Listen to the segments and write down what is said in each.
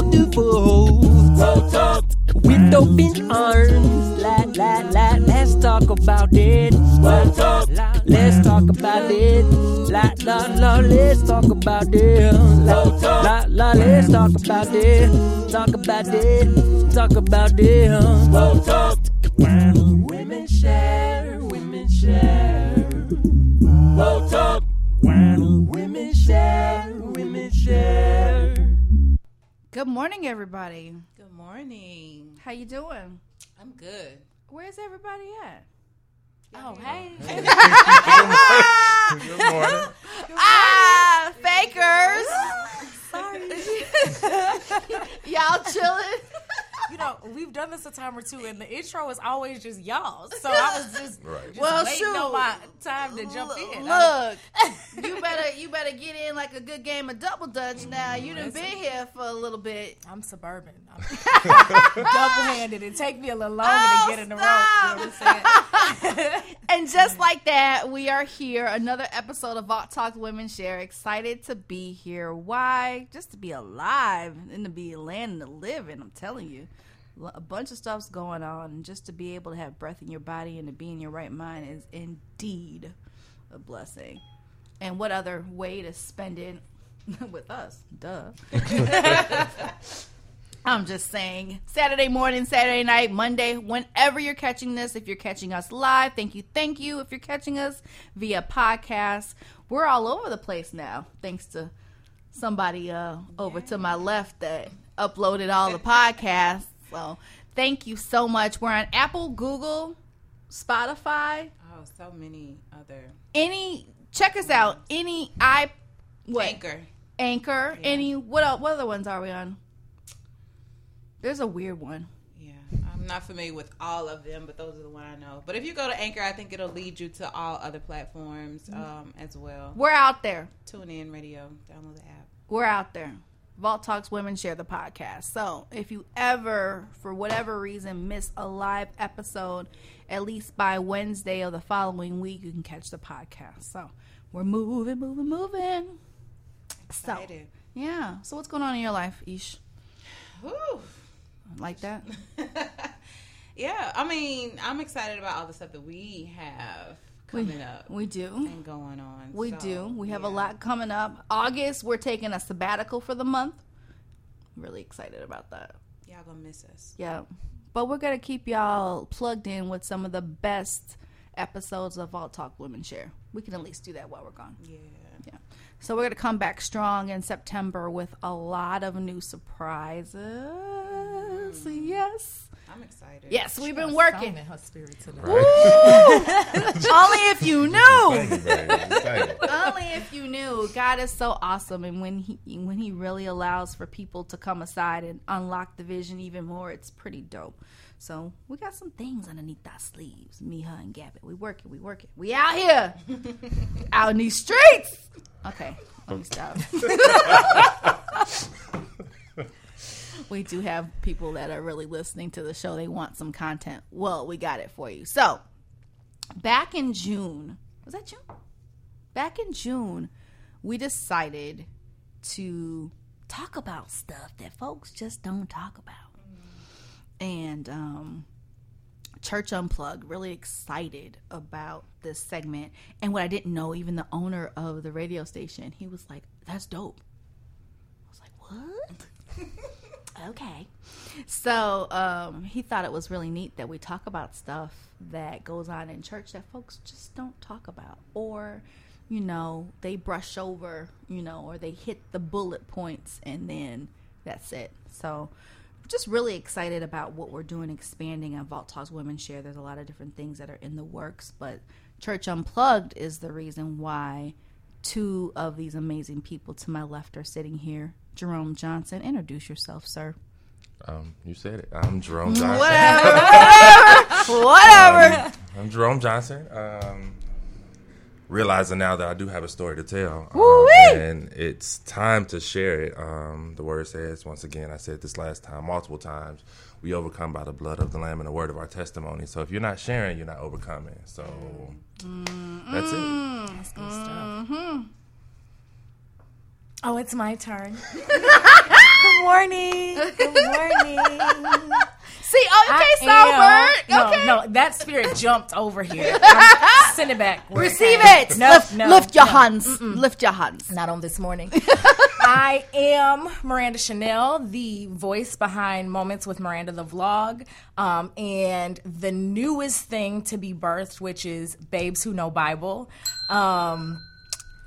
Unlock the vault with open arms. La, la, la, let's talk about it. Let's talk about it. La, la, la, let's talk about it. La, la, la, let's talk about it. Talk about it. Talk about it. Women share, women share. Roll talk. Women share, women share. Good morning, everybody. Good morning. How you doing? I'm good. Where's everybody at? Oh, hey. Good morning. Ah, fakers. Sorry. Y'all chilling? You know, we've done this a time or two, and the intro is always just y'all. So I was just, Right. just Well, waiting shoot. on my time to jump in. Look, you better you better get in like a good game of double dutch. Now you done been here for a little bit. I'm suburban. I'm double-handed. It take me a little longer Oh, to get in the rope. You know what I'm saying? And just like that, we are here. Another episode of Vault Talk Women Share. Excited to be here. Why? Just to be alive and to be land to live in. I'm telling you. a bunch of stuff's going on. And just to be able to have breath in your body and to be in your right mind is indeed a blessing. And what other way to spend it with us? Duh. I'm just saying. Saturday morning, Saturday night, Monday, whenever you're catching this, if you're catching us live, thank you, thank you. If you're catching us via podcast, we're all over the place now, thanks to somebody uh, over to my left that uploaded all the podcasts. So thank you so much. We're on Apple, Google, Spotify, Oh, so many other any. Check us out. Any i what anchor. Anchor. Any what? What other ones are we on? There's a weird one. Yeah, I'm not familiar with all of them, but those are the one I know. But if you go to Anchor, I think it'll lead you to all other platforms um, as well. We're out there. Tune in, radio, download the app. We're out there. Vault Talks Women Share the podcast. So if you ever, for whatever reason, miss a live episode, at least by Wednesday of the following week, you can catch the podcast. So we're moving, moving, moving. So Excited. yeah. So what's going on in your life, Ish? Whew. Like that? yeah, I mean, I'm excited about all the stuff that we have coming we, up We do. and going on. We So, do. We have a lot coming up. August, we're taking a sabbatical for the month. Really excited about that. Y'all gonna miss us. Yeah. But we're going to keep y'all plugged in with some of the best episodes of Vault Talk Women Share. We can at least do that while we're gone. Yeah. Yeah. So we're going to come back strong in September with a lot of new surprises. Mm. Yes. I'm excited. Yes, we've been working. In her spirit today. Only if you knew. Thank you, baby. Thank you. Only if you knew. God is so awesome, and when he when he really allows for people to come aside and unlock the vision even more, it's pretty dope. So we got some things underneath our sleeves. Me, her, and Gabby. We working. We working. We out here, out in these streets. Okay, let me stop. we do have people that are really listening to the show. They want some content. Well, we got it for you. So back in June, was that June? back in June, we decided to talk about stuff that folks just don't talk about. And um, Church Unplugged, really excited about this segment. And what I didn't know, even the owner of the radio station, he was like, that's dope. I was like, what? okay. So um, he thought it was really neat that we talk about stuff that goes on in church that folks just don't talk about. Or, you know, they brush over, you know, or they hit the bullet points and then that's it. So just really excited about what we're doing, expanding on Vault Talks Women Share. There's a lot of different things that are in the works, but Church Unplugged is the reason why two of these amazing people to my left are sitting here. Jerome Johnson, introduce yourself, sir. Um, you said it. I'm Jerome Johnson. Whatever, whatever, whatever. I'm Jerome Johnson. Um, realizing now that I do have a story to tell, um, and it's time to share it. Um, the word says, once again, I said this last time, multiple times, we overcome by the blood of the Lamb and the word of our testimony. So if you're not sharing, you're not overcoming. So that's it. That's good stuff. Oh, it's my turn. Good morning. Good morning. See, oh, okay, I Songbird. am- okay. No, no, that spirit jumped over here. I'm- Send it back. Receive it. No, lift, no, lift your no. hands. Lift your hands. Not on this morning. I am Miranda Chanel, the voice behind Moments with Miranda, the vlog, um, and the newest thing to be birthed, which is Babes Who Know Bible. Um,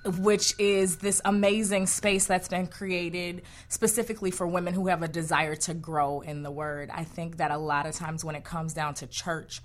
which is this amazing space that's been created specifically for women who have a desire to grow in the word. I think that a lot of times when it comes down to church,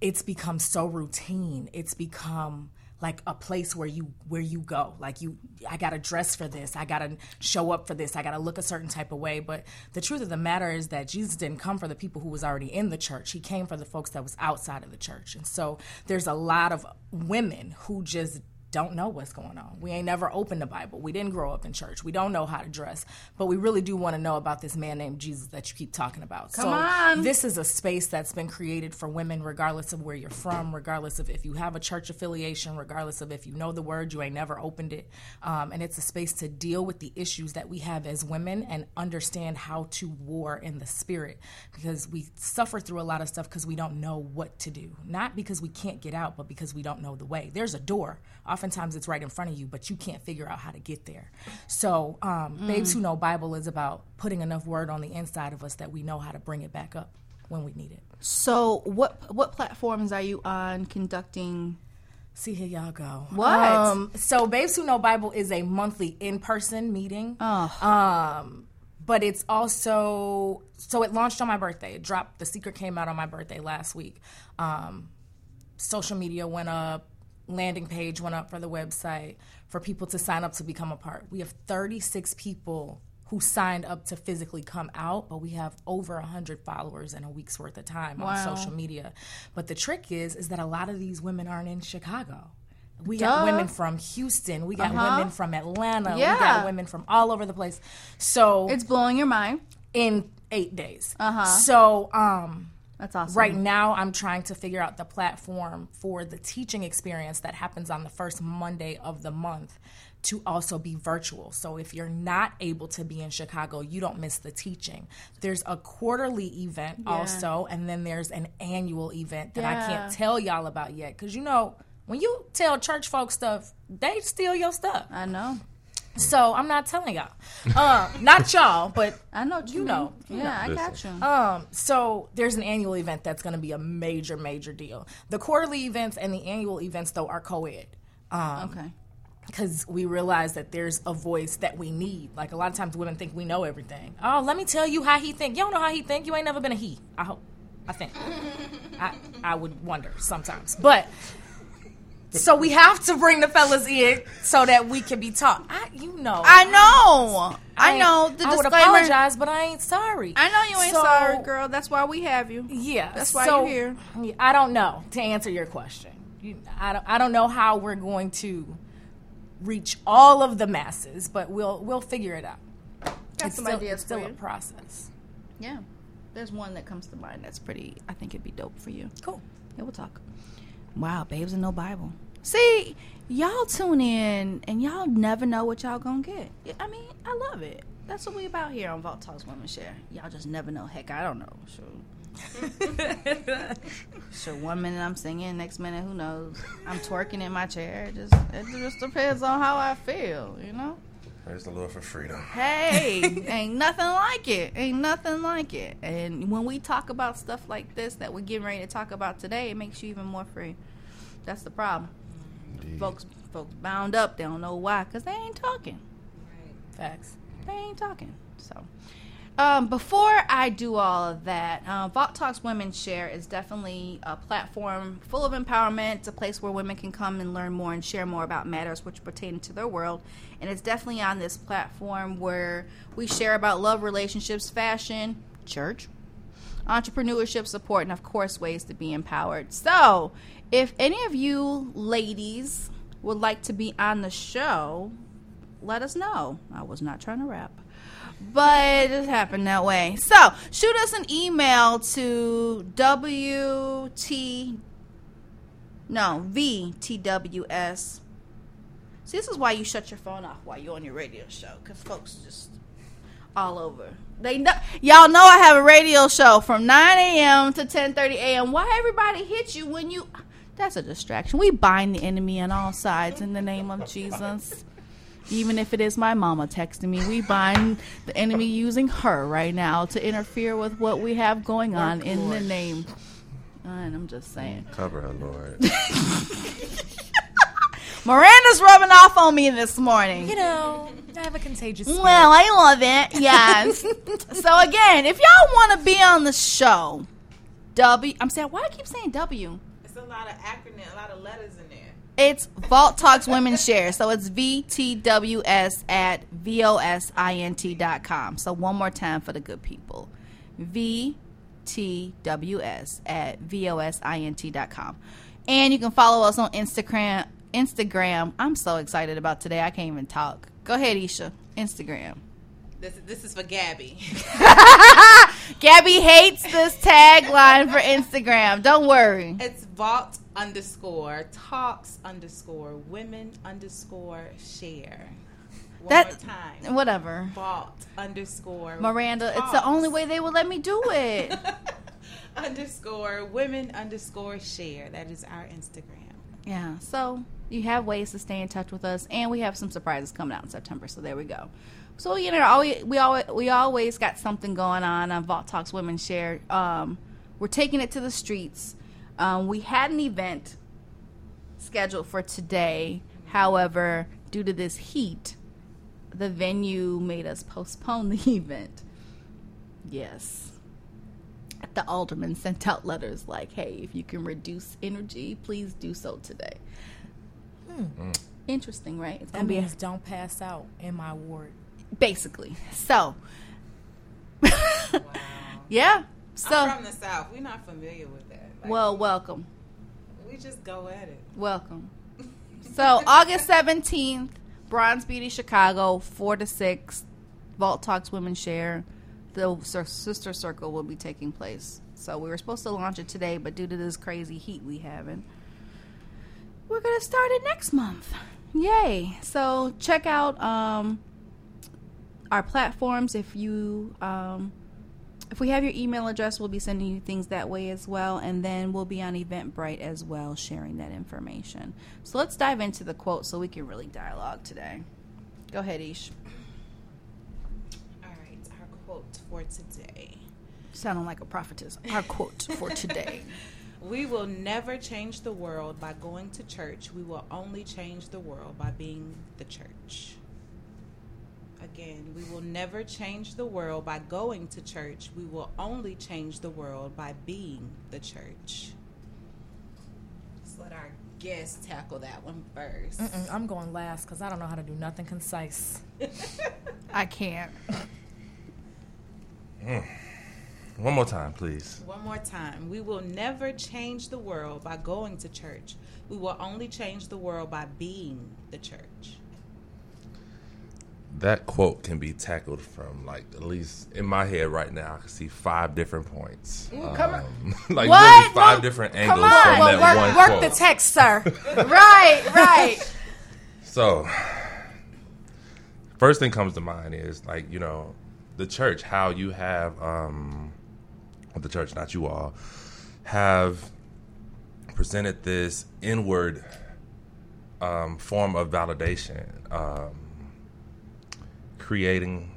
it's become so routine. It's become like a place where you where you go. Like you I got to dress for this. I got to show up for this. I got to look a certain type of way. But the truth of the matter is that Jesus didn't come for the people who was already in the church. He came for the folks that was outside of the church. And so there's a lot of women who just don't know what's going on. We ain't never opened the Bible. We didn't grow up in church. We don't know how to dress, but we really do want to know about this man named Jesus that you keep talking about. Come so on. this is a space that's been created for women, regardless of where you're from, regardless of if you have a church affiliation, regardless of if you know the word, you ain't never opened it. Um, and it's a space to deal with the issues that we have as women and understand how to war in the spirit because we suffer through a lot of stuff because we don't know what to do. Not because we can't get out, but because we don't know the way. There's a door. Oftentimes it's right in front of you, but you can't figure out how to get there. So, um, Babes Who Know Bible is about putting enough word on the inside of us that we know how to bring it back up when we need it. So, what what platforms are you on conducting? See, here y'all go. What? Um, so, Babes Who Know Bible is a monthly in person meeting. Um, but it's also, so it launched on my birthday. It dropped, The Secret came out on my birthday last week. Um, social media went up, landing page went up for the website for people to sign up to become a part. We have 36 people who signed up to physically come out, but we have over 100 followers in a week's worth of time on social media. But the trick is is that a lot of these women aren't in Chicago. We Duh. got women from Houston, we got Uh-huh. women from Atlanta, we got women from all over the place. So It's blowing your mind. in 8 days. Uh-huh. So um That's awesome. Right now, I'm trying to figure out the platform for the teaching experience that happens on the first Monday of the month to also be virtual. So if you're not able to be in Chicago, you don't miss the teaching. There's a quarterly event also, and then there's an annual event that I can't tell y'all about yet. Because you know, when you tell church folks stuff, they steal your stuff. I know. So I'm not telling y'all. Uh, not y'all, but I know. You, You mean. know. You Yeah, I got you. um, so there's an annual event that's going to be a major, major deal. The quarterly events and the annual events, though, are co-ed. Um, okay. because we realize that there's a voice that we need. Like a lot of times, women think we know everything. Oh, let me tell you how he think. You don't know how he think. You ain't never been a he. I hope. I think. I I would wonder sometimes, but. So we have to bring the fellas in so that we can be taught. I, you know, I know. I, ain't- know. The I would apologize, but I ain't sorry. I know you ain't So- sorry, girl. That's why we have you. Yeah, That's why so- you're here. I don't know to answer your question. You, I don't. I don't know how we're going to reach all of the masses, but we'll we'll figure it out. Got it's some still, ideas it's still a process. Yeah. There's one that comes to mind that's pretty. I think it'd be dope for you. Cool. Yeah, we'll talk. Wow, babes in no Bible. See, y'all tune in and y'all never know what y'all gonna get. I mean, I love it. That's what we about here on Vault Talks Women Share. Y'all just never know. Heck, I don't know. Sure. sure, one minute I'm singing, next minute who knows? I'm twerking in my chair. It just it just depends on how I feel, you know. Praise the Lord for freedom. Hey, ain't nothing like it. Ain't nothing like it. And when we talk about stuff like this that we're getting ready to talk about today, it makes you even more free. That's the problem. Indeed. Folks, folks bound up. They don't know why because they ain't talking. Right. Facts. They ain't talking. So, um, before I do all of that, uh, Vault Talks Women Share is definitely a platform full of empowerment. It's a place where women can come and learn more and share more about matters which pertain to their world. And it's definitely on this platform where we share about love, relationships, fashion, church, entrepreneurship support, and of course, ways to be empowered. So, if any of you ladies would like to be on the show, let us know. I was not trying to rap, but it just happened that way. So, shoot us an email to WT, no, VTWS See, this is why you shut your phone off while you're on your radio show, because folks just all over. They know, y'all know I have a radio show from 9 a.m. to 10:30 a.m. Why everybody hit you when you? That's a distraction. We bind the enemy on all sides in the name of Jesus. Even if it is my mama texting me, we bind the enemy using her right now to interfere with what we have going on in the name. And I'm just saying. Cover her, Lord. Miranda's rubbing off on me this morning. You know, I have a contagious. Spirit. Well, I love it. Yes. so again, if y'all want to be on the show, W. I'm saying why I keep saying W. It's a lot of acronym, a lot of letters in there. It's Vault Talks Women Share. So it's VTWS at VOSINT dot com. So one more time for the good people. VTWS at VOSINT dot com. And you can follow us on Instagram. Instagram. I'm so excited about today. I can't even talk. Go ahead, Isha. Instagram. This this is for Gabby. Gabby hates this tagline for Instagram. Don't worry. It's vault underscore talks underscore women underscore share. One That- time. Whatever. Vault underscore Miranda, it's the only way they will let me do it. underscore women underscore share. That is our Instagram. Yeah, so you have ways to stay in touch with us, and we have some surprises coming out in September. So there we go. So you know, always, we always we always got something going on on Vault Talks Women Share. Um, we're taking it to the streets. Um, we had an event scheduled for today. However, due to this heat, the venue made us postpone the event. Yes. The alderman sent out letters like, hey, if you can reduce energy, please do so today. Interesting, right? It's That gonna be means don't pass out in my ward. basically. So, yeah. So, I'm from the south. We're not familiar with that. Like, well, welcome. we just go at it. Welcome. So August seventeenth, Bronze Beauty Chicago, four to six, Vault Talks Women Share. The sister circle will be taking place. So we were supposed to launch it today, but due to this crazy heat we having, we're gonna start it next month. Yay! So check out um, our platforms if you um, if we have your email address, we'll be sending you things that way as well, and then we'll be on Eventbrite as well, sharing that information. So let's dive into the quote so we can really dialogue today. Go ahead, Ish. All right, our quote for today. Sounding like a prophetess. Our quote for today. We will never change the world by going to church. We will only change the world by being the church. Again, we will never change the world by going to church. We will only change the world by being the church. Let's let our guest tackle that one first. Mm-mm, I'm going last because I don't know how to do nothing concise. I can't. Mm. One more time, please. One more time. We will never change the world by going to church. We will only change the world by being the church. That quote can be tackled from like at least in my head right now. I can see five different points. come on. Um, like What? literally five different come angles on. from Well, that work, one work quote. the text, sir. right, right. So, first thing comes to mind is like you know, the church. How you have um, the church, not you all, have presented this inward um, form of validation, um, creating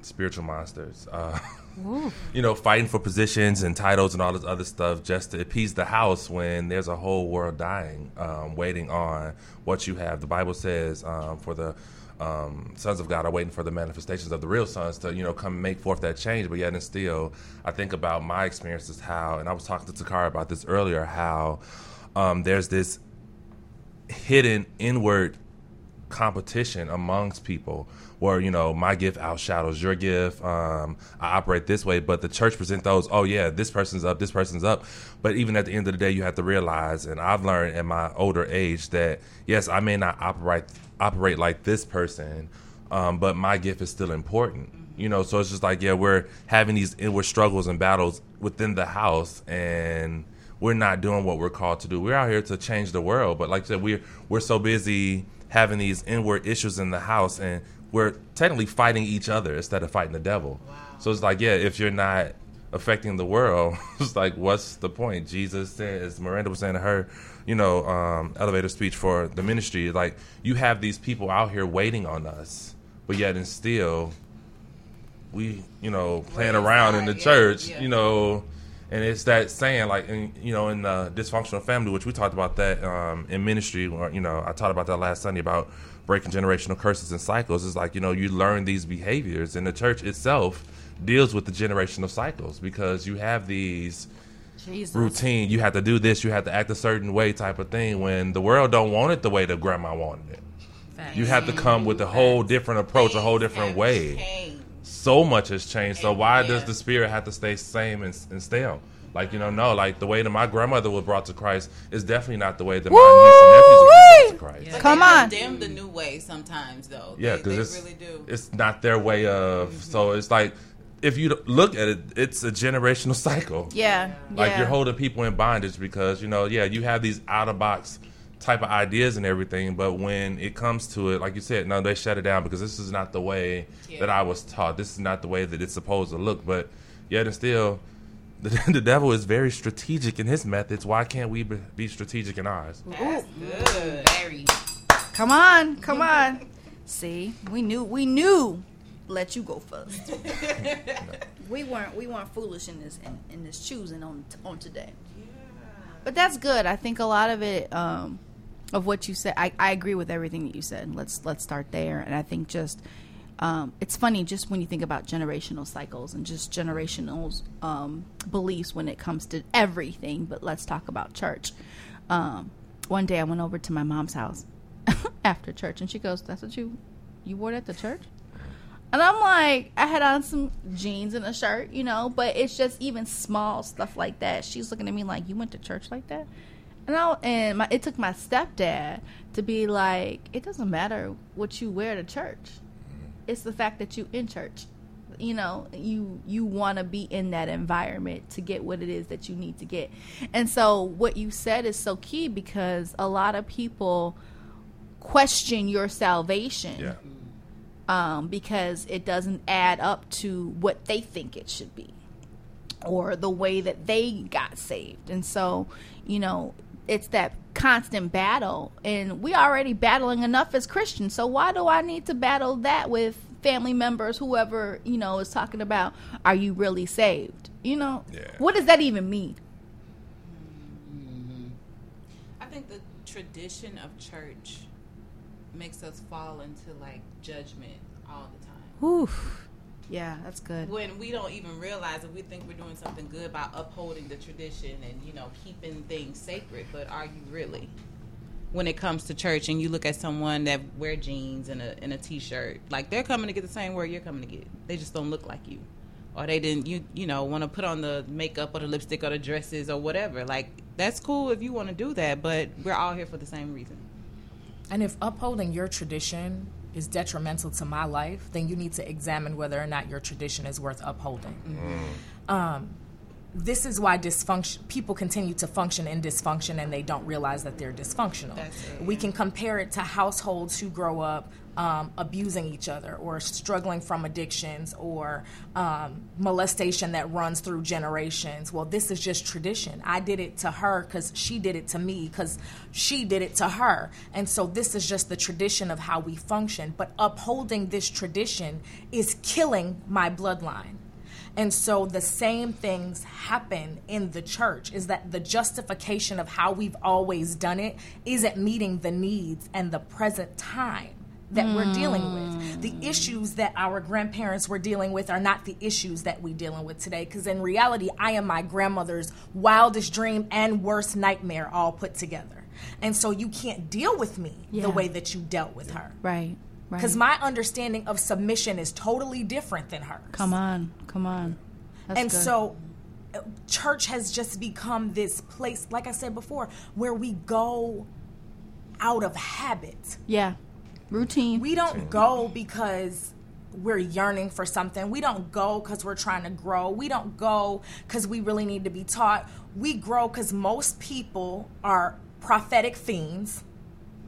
spiritual monsters. Uh, you know, fighting for positions and titles and all this other stuff just to appease the house when there's a whole world dying, um, waiting on what you have. The Bible says um, for the um, sons of God are waiting for the manifestations of the real sons to, you know, come make forth that change. But yet and still, I think about my experiences, how, and I was talking to Takara about this earlier, how um, there's this hidden inward competition amongst people where you know my gift outshadows your gift. Um, i operate this way but the church present those oh yeah this person's up this person's up. But even at the end of the day you have to realize and i've learned in my older age that yes i may not operate operate like this person um, but my gift is still important you know? So it's just like yeah we're having these inward struggles and battles within the house and we're not doing what we're called to do. We're out here to change the world, but like I said, we're we're so busy having these inward issues in the house, and we're technically fighting each other instead of fighting the devil. So it's like, yeah, if you're not affecting the world, it's like, what's the point? Jesus said, as Miranda was saying to her, you know, um, elevator speech for the ministry, like you have these people out here waiting on us, but yet and still, we, you know, playing around in the church, yeah. you know, and it's that saying, like, in, you know, in the dysfunctional family, which we talked about that um, in ministry, or, you know, I talked about that last Sunday about breaking generational curses and cycles. is like, you know, you learn these behaviors, and the church itself deals with the generational cycles because you have these Jesus. routine. You have to do this. You have to act a certain way, type of thing. When the world don't want it the way the grandma wanted it, you have to come with a whole different approach, a whole different way. changed. So much has changed. So why does the spirit have to stay same and, and still? Like you know, no, like the way that my grandmother was brought to Christ is definitely not the way that my niece and nephews were brought to Christ. But Come they on. condemn the new way sometimes, though. Yeah, because they it's really do. it's not their way of. Mm-hmm. So it's like if you look at it, it's a generational cycle. Yeah. Like yeah. you're holding people in bondage because you know, yeah, you have these out of box type of ideas and everything, but when it comes to it, like you said, no, they shut it down because this is not the way Yeah. that I was taught. This is not the way that it's supposed to look. But yet and still, the, the devil is very strategic in his methods. Why can't we be be strategic in ours? That's good. Very. Come on, come on. See, we knew, we knew. Let you go first. we weren't, we weren't foolish in this, in, in this choosing on on today. But that's good. I think a lot of it, um, of what you said, I, I agree with everything that you said. Let's let's start there. And I think just, um, it's funny just when you think about generational cycles and just generational um, beliefs when it comes to everything. But let's talk about church. Um, one day I went over to my mom's house after church, and she goes, "That's what you you wore at the church." And I'm like, I had on some jeans and a shirt, you know, but it's just even small stuff like that. She's looking at me like, "You went to church like that?" And I and my it took my stepdad to be like, "It doesn't matter what you wear to church. It's the fact that you in church." You know, you you want to be in that environment to get what it is that you need to get. And so what you said is so key because a lot of people question your salvation Yeah. um, because it doesn't add up to what they think it should be or the way that they got saved. And so, you know, it's that constant battle. And we already battling enough as Christians. So why do I need to battle that with family members, whoever, you know, is talking about, are you really saved? You know, Yeah. what does that even mean? I think the tradition of church makes us fall into like judgment all the time. Oof. Yeah, that's good. When we don't even realize it, we think we're doing something good by upholding the tradition and you know keeping things sacred. But are you really? When it comes to church, and you look at someone that wear jeans and a and a t-shirt, like they're coming to get the same word you're coming to get. They just don't look like you, or they didn't you you know want to put on the makeup or the lipstick or the dresses or whatever. Like that's cool if you want to do that, but we're all here for the same reason. And if upholding your tradition is detrimental to my life, then you need to examine whether or not your tradition is worth upholding. Um, this is why dysfunction people continue to function in dysfunction and they don't realize that they're dysfunctional. We can compare it to households who grow up um, abusing each other or struggling from addictions or um, molestation that runs through generations. Well, this is just tradition. I did it to her because she did it to me because she did it to her. And so this is just the tradition of how we function. But upholding this tradition is killing my bloodline. And so the same things happen in the church is that the justification of how we've always done it isn't meeting the needs and the present time that we're dealing with. The issues that our grandparents were dealing with are not the issues that we're dealing with today because in reality I am my grandmother's wildest dream and worst nightmare all put together. And so you can't deal with me Yeah. the way that you dealt with her. Right. Right. Because my understanding of submission is totally different than hers. come on, come on. That's and good. so uh, church has just become this place like i said before where we go out of habit yeah, routine. we don't go because we're yearning for something we don't go because we're trying to grow we don't go because we really need to be taught we grow because most people are prophetic fiends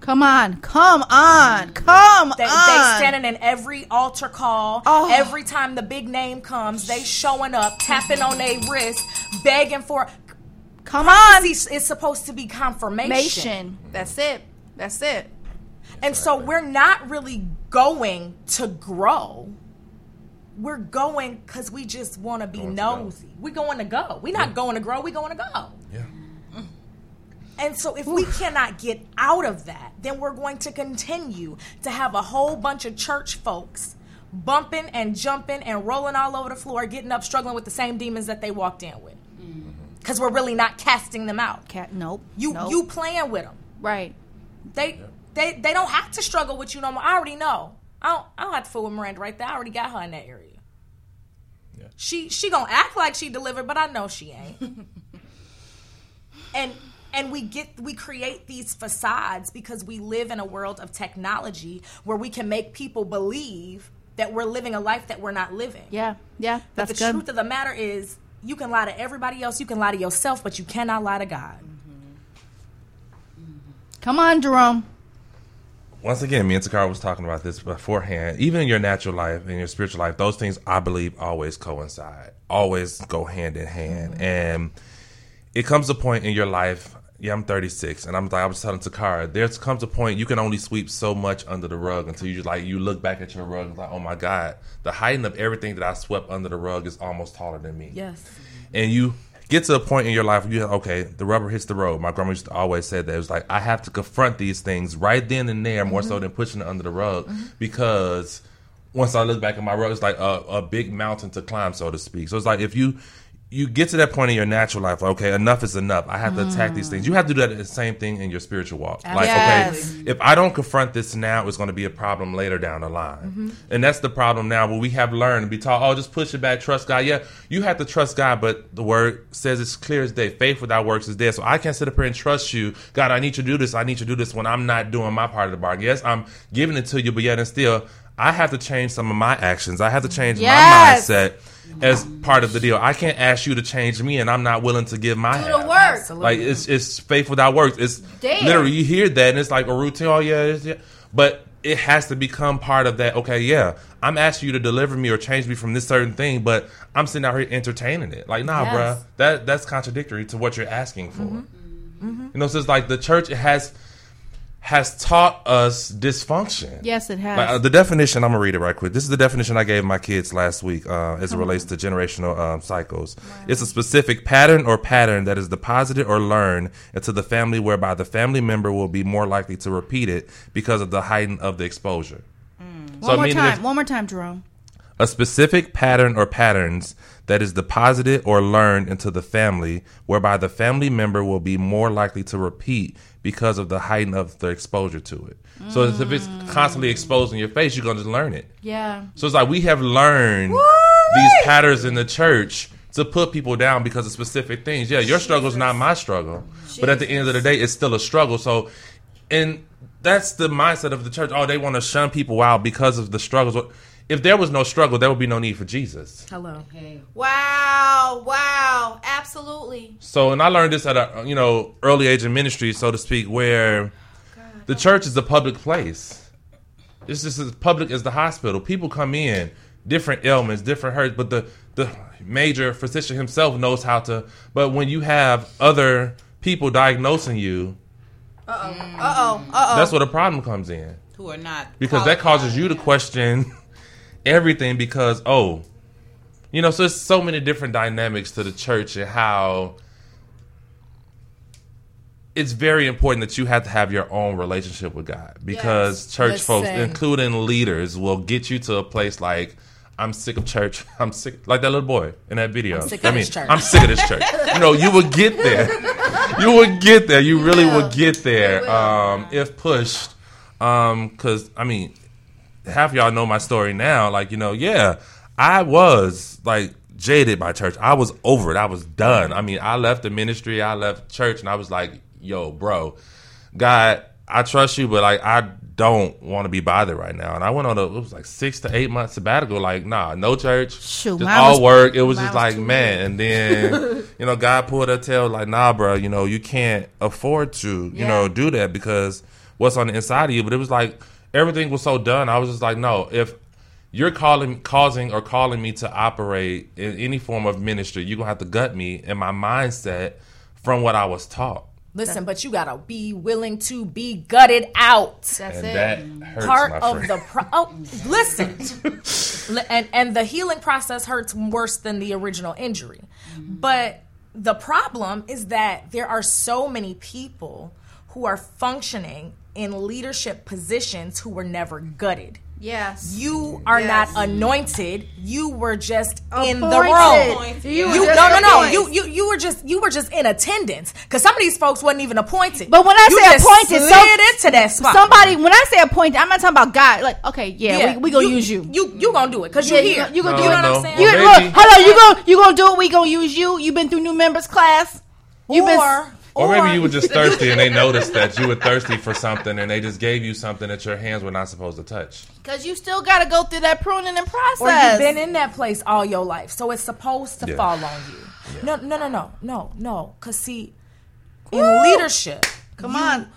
Come on, come on, come They, they standing in every altar call. Oh. Every time the big name comes, they showing up, tapping on their wrist, begging for. come on, It's supposed to be confirmation. nation. That's it. That's it. And so we're not really going to grow. We're going because we just want to be Going to go. nosy. We're going to go. We're not going to grow. We're going to go. Yeah. Mm. And so if we cannot get out of that, then we're going to continue to have a whole bunch of church folks bumping and jumping and rolling all over the floor, getting up, struggling with the same demons that they walked in with. Mm-hmm. Because we're really not casting them out. Cat. Nope. You nope. you playing with them. right. They they they don't have to struggle with you no more. I already know. I don't I don't have to fool with Miranda right there. I already got her in that area. Yeah. She she gonna act like she delivered, but I know she ain't. and and we get we create these facades because we live in a world of technology where we can make people believe that we're living a life that we're not living. Yeah. Yeah. But That's the good. truth of the matter is you can lie to everybody else, you can lie to yourself, but you cannot lie to God. Come on, Jerome. Once again, me and Takara was talking about this beforehand. Even in your natural life, in your spiritual life, those things I believe always coincide, always go hand in hand. Mm-hmm. And it comes a point in your life. Yeah, I'm 36, and I'm like I was telling Takara, there comes a point you can only sweep so much under the rug until you just like you look back at your rug and like, oh my god, the height of everything that I swept under the rug is almost taller than me Yes. and you get to a point in your life where you okay, the rubber hits the road. My grandma used to always say that it was like I have to confront these things right then and there, more so mm-hmm. than pushing it under the rug, mm-hmm. because once I look back at my rug, it's like a, a big mountain to climb, so to speak. So it's like if you you get to that point in your natural life, like, okay, enough is enough. I have to attack these mm-hmm. things. You have to do that the same thing in your spiritual walk. Like, okay, if I don't confront this now, it's going to be a problem later down the line. Mm-hmm. And that's the problem now where we have learned to be taught, oh, just push it back, trust God. Yeah, you have to trust God, but the word says it's clear as day. Faith without works is dead. So I can't sit up here and trust you. God, I need you to do this. I need you to do this when I'm not doing my part of the bargain. Yes, I'm giving it to you, but yet and still, I have to change some of my actions. I have to change Yes. my mindset as part of the deal. I can't ask you to change me and I'm not willing to give my Do half. the work. Like it's it's faith without works. It's Damn. literally you hear that and it's like a routine. Oh yeah, it's, yeah, but it has to become part of that. Okay, yeah, I'm asking you to deliver me or change me from this certain thing, but I'm sitting out here entertaining it. Like nah, Yes. bruh, that that's contradictory to what you're asking for. Mm-hmm. You know, so it's like the church it has has taught us dysfunction. Yes, it has. Like, uh, the definition, I'm gonna read it right quick. This is the definition I gave my kids last week uh, as it relates to generational um, cycles. It's a specific pattern or pattern that is deposited or learned into the family, whereby the family member will be more likely to repeat it because of the heighten of the exposure. So One more time. One more time, Jerome. a specific pattern or patterns that is deposited or learned into the family, whereby the family member will be more likely to repeat because of the heighten of the exposure to it. So if it's mm. constantly exposed in your face, you're going to learn it. Yeah. So it's like we have learned these patterns in the church to put people down because of specific things. Yeah, your struggle is not my struggle, but at the end of the day, it's still a struggle. So, and that's the mindset of the church. Oh, they want to shun people out because of the struggles. If there was no struggle, there would be no need for Jesus. Hello. Wow. Wow. Absolutely. So, and I learned this at a you know early age in ministry, so to speak, where the church is a public place. It's just as public as the hospital. People come in, different ailments, different hurts, but the the major physician himself knows how to. But when you have other people diagnosing you, uh oh, Uh oh. Uh oh. that's where the problem comes in who are not because that causes you to question everything because oh you know so there's so many different dynamics to the church and how it's very important that you have to have your own relationship with God because church folks including leaders will get you to a place like I'm sick of church. I'm sick like that little boy in that video. I'm sick I of mean, this church. I'm sick of this church. you know, you will get there. You will get there. You really will get there um, if pushed. Um, cause I mean, half of y'all know my story now. Like, you know, yeah, I was like jaded by church. I was over it. I was done. I mean, I left the ministry, I left church, and I was like, yo, bro, God, I trust you, but like, I don't want to be bothered right now. And I went on a, it was like six to eight month sabbatical. Like, nah, no church, Shoot, just all was- work. It was just was like, man. And then, you know, God pulled a tail, like, nah, bro, you know, you can't afford to, you Yeah. know, do that because what's on the inside of you. But it was like everything was so done. I was just like, no, if you're calling, causing, or calling me to operate in any form of ministry, you're gonna have to gut me in my mindset from what I was taught, Listen, but you gotta be willing to be gutted out. That's and it. that hurts Part my of the pro- oh, listen, and and the healing process hurts worse than the original injury. Mm-hmm. But the problem is that there are so many people who are functioning in leadership positions who were never gutted. yes. You are Yes. not anointed. You were just in the Appointed. room. You You, no, no, no. You, you, you were just, you were just in attendance because some of these folks wasn't even appointed. But when I You say just appointed, slid so- into that spot. Somebody, when I say appointed, I'm not talking about God. Like, okay, yeah, we, we gonna use you. You, you gonna do it because Yeah, you you here. gonna- you gonna No, you know no. what I'm saying? You, look, maybe- hold on, you gonna you gonna do it? We gonna use you. You've been through new members class. You've been or, Or maybe you were just thirsty and they noticed that you were thirsty for something and they just gave you something that your hands were not supposed to touch. Because you still got to go through that pruning and process. or you've been in that place all your life, so it's supposed to Yeah. fall on you. No, no, no, no, no, no. Because see, in leadership, Come you- on.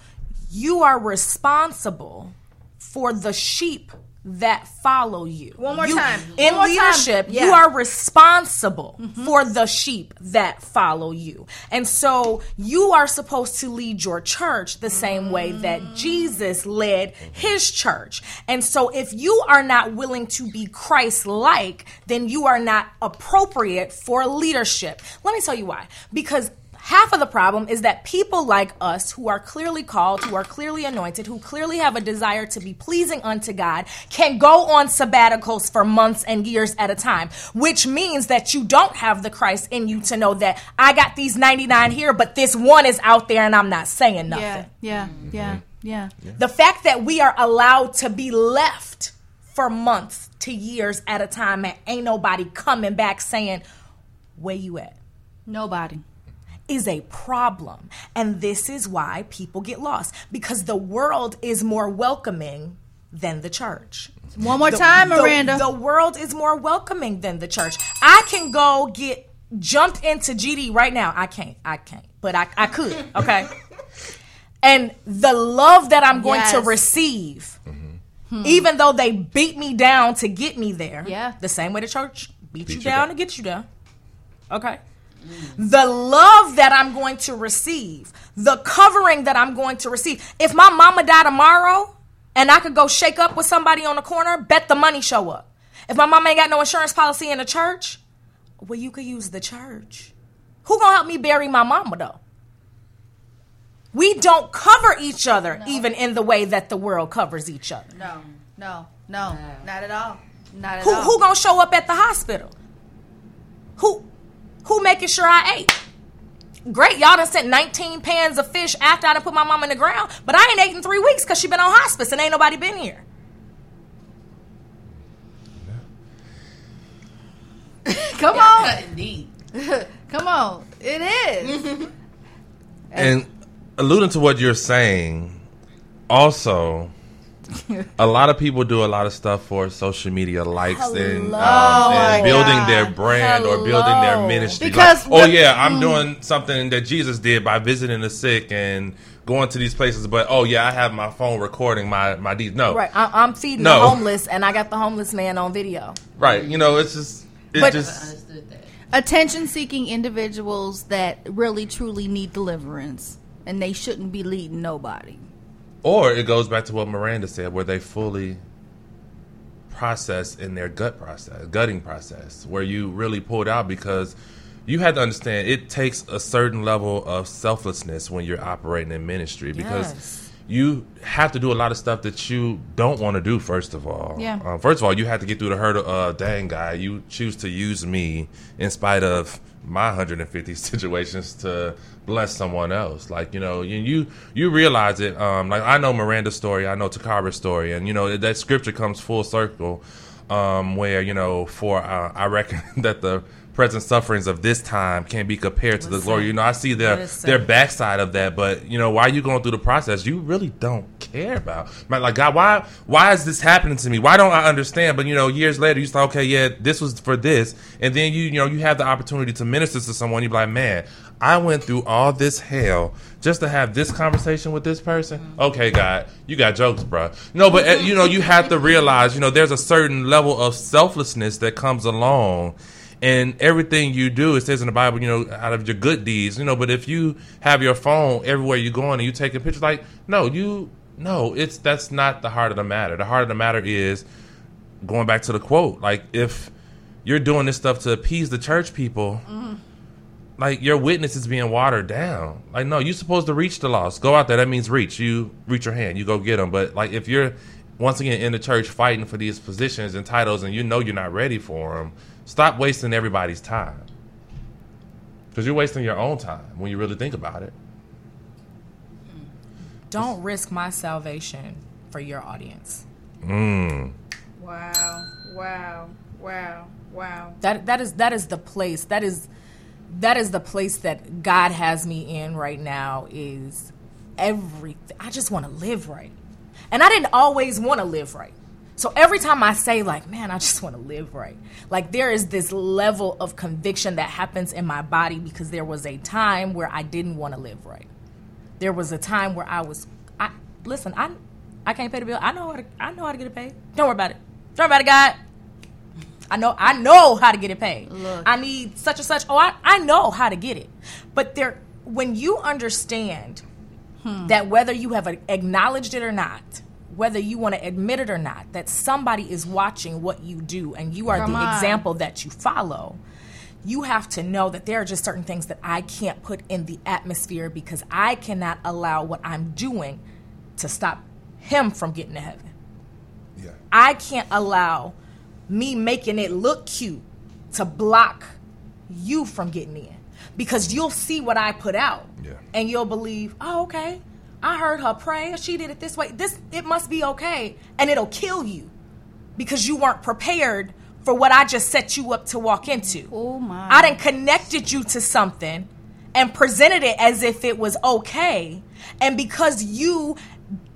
you are responsible for the sheep that follow you. One more You- time. In more time. leadership, Yeah. you are responsible mm-hmm. for the sheep that follow you. And so you are supposed to lead your church the same way that mm. Jesus led his church. And so if you are not willing to be Christ like, then you are not appropriate for leadership. Let me tell you why. Because half of the problem is that people like us who are clearly called, who are clearly anointed, who clearly have a desire to be pleasing unto God, can go on sabbaticals for months and years at a time, which means that you don't have the Christ in you to know that I got these 99 here, but this one is out there and I'm not saying nothing. Yeah, yeah, yeah, yeah. The fact that we are allowed to be left for months to years at a time and ain't nobody coming back saying, Where you at? Nobody. Is a problem. And this is why people get lost because the world is more welcoming than the church. One more The- time, Miranda. The, world is more welcoming than the church. I can go get jumped into GD right now. I can't. I can't. But I, I could. Okay. and the love that I'm going to Yes. receive, mm-hmm. hmm, even though they beat me down to get me there, Yeah. the same way the church beat, you you down down. to get you down. Okay. Mm. The love that I'm going to receive, the covering that I'm going to receive. If my mama died tomorrow and I could go shake up with somebody on the corner, bet the money show up. If my mama ain't got no insurance policy in the church, well, you could use the church. Who gonna help me bury my mama though? We don't cover each other even in the way that the world covers each other. no, no, no, not at all. Not at Who all. who gonna show up at the hospital? Who who making sure I ate? Great, y'all done sent 19 pans of fish after I done put my mom in the ground, but I ain't ate in three weeks because she been on hospice and ain't nobody been here. Come on, Cutting come on. It is. And alluding to what you're saying, also, a lot of people do a lot of stuff for social media likes and, um, and building their brand or building their ministry. Because Like, oh yeah, I'm doing something that Jesus did by visiting the sick and going to these places. But oh yeah, I have my phone recording my my deeds. No, Right, I, I'm feeding No. the homeless and I got the homeless man on video. right. You know, it's just it's But- just Attention-seeking individuals that really truly need deliverance, and they shouldn't be leading nobody. Or it goes back to what Miranda said, where they fully process in their gut process, gutting process, where you really pulled out because you had to understand it takes a certain level of selflessness when you're operating in ministry because Yes. you have to do a lot of stuff that you don't want to do. First of all, Yeah. Uh, first of all, you have to get through the hurdle. Uh, dang guy, you choose to use me in spite of my 150 situations to bless someone else. Like you know, you you, you realize it. Um, like I know Miranda's story, I know Takara's story, and you know that scripture comes full circle. Um, where you know, for uh, I reckon that the present sufferings of this time can be compared to the glory. You know, I see their their backside of that, but you know, while you going through the process, you really don't care about? Man, like God, why why is this happening to me? Why don't I understand? But you know, years later, you say, okay, yeah, this was for this, and then you you know you have the opportunity to minister to someone. You be like, man, I went through all this hell just to have this conversation with this person. Okay, God, you got jokes, bro. No, but uh, you know, you have to realize, you know, there's a certain level of selflessness that comes along. And everything you do, it says in the Bible, you know, out of your good deeds, you know. But if you have your phone everywhere you're going and you taking pictures, like, no, you, no, it's that's not the heart of the matter. The heart of the matter is going back to the quote, like, if you're doing this stuff to appease the church people, mm-hmm. like your witness is being watered down. Like, no, you're supposed to reach the lost. Go out there. That means reach. You reach your hand. You go get them. But like, if you're once again in the church fighting for these positions and titles, and you know you're not ready for them, stop wasting everybody's time. Because you're wasting your own time when you really think about it. Don't risk my salvation for your audience. Mm. Wow, wow, wow, wow. That that is that is the place. That is that is the place that God has me in right now is everything. I just want to live right. And I didn't always want to live right. So every time I say like, man, I just want to live right. Like there is this level of conviction that happens in my body because there was a time where I didn't want to live right. There was a time where I was I listen, I I can't pay the bill. I know how to I know how to get it paid. Don't worry about it. Don't worry about it, God. I know I know how to get it paid. Look. I need such and such. Oh, I, I know how to get it. But there when you understand hmm. that whether you have acknowledged it or not, whether you want to admit it or not, that somebody is watching what you do and you are Come the on. example that you follow, you have to know that there are just certain things that I can't put in the atmosphere because I cannot allow what I'm doing to stop him from getting to heaven. Yeah. I can't allow me making it look cute to block you from getting in because you'll see what I put out Yeah. and you'll believe, oh, okay, I heard her pray. She did it this way. This it must be okay, and it'll kill you because you weren't prepared for what I just set you up to walk into. Oh my. I done connected you to something and presented it as if it was okay. And because you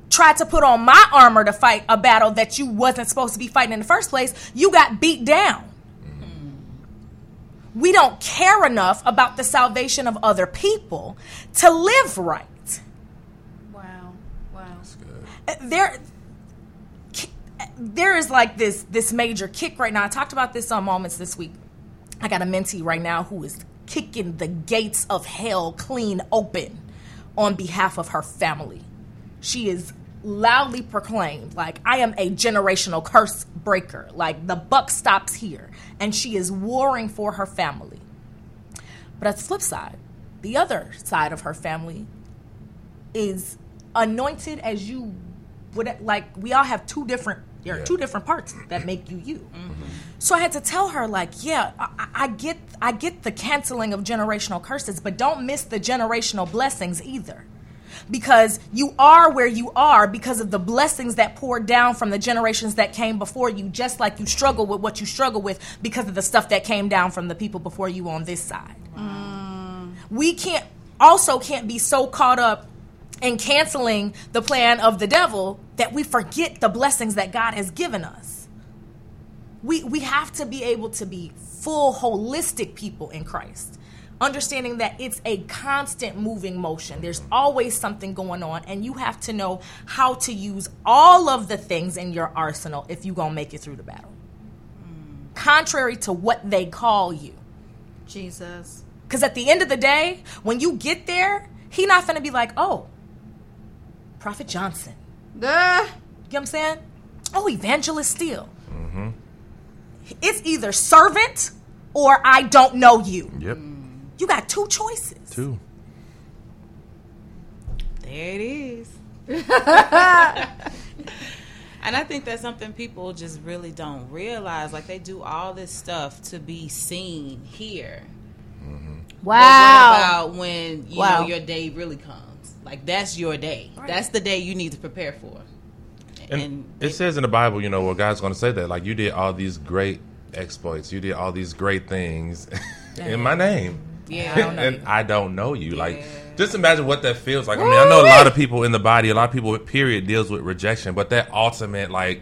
tried to put on my armor to fight a battle that you wasn't supposed to be fighting in the first place, you got beat down. Mm-hmm. We don't care enough about the salvation of other people to live right. There there is like this this major kick right now. I talked about this on moments this week. I got a mentee right now who is kicking the gates of hell clean open on behalf of her family. She is loudly proclaimed like I am a generational curse breaker. Like the buck stops here and she is warring for her family. But at the flip side, the other side of her family is anointed as you would like we all have two different there are Yeah. two different parts that make you you. Mm-hmm. So i had to tell her like yeah I, I- I get i get the canceling of generational curses but don't miss the generational blessings either. Because you are where you are because of the blessings that poured down from the generations that came before you just like you struggle with what you struggle with because of the stuff that came down from the people before you on this side. Mm. We can't also can't be so caught up in canceling the plan of the devil that we forget the blessings that God has given us. We we have to be able to be full holistic people in Christ. Understanding that it's a constant moving motion. There's always something going on and you have to know how to use all of the things in your arsenal if you're going to make it through the battle. Contrary to what they call you. Jesus. Because at the end of the day, when you get there, he not gonna be like, oh, Prophet Johnson. Duh. You know what I'm saying? Oh, Evangelist Steele. Mm-hmm. It's either servant or I don't know you. Yep. You got two choices. Two. There it is. and I think that's something people just really don't realize. Like they do all this stuff to be seen here. Mm-hmm. But what Wow. about when you Wow. know your day really comes? Like that's your day. That's the day you need to prepare for. And, And it says in the Bible, you know, where God's going to say that, like, you did all these great exploits, you did all these great things in my name. Yeah. I don't know and you. I don't know you. Like, Just imagine what that feels like. I mean, I know a lot of people in the body, a lot of people with period deals with rejection, but that ultimate like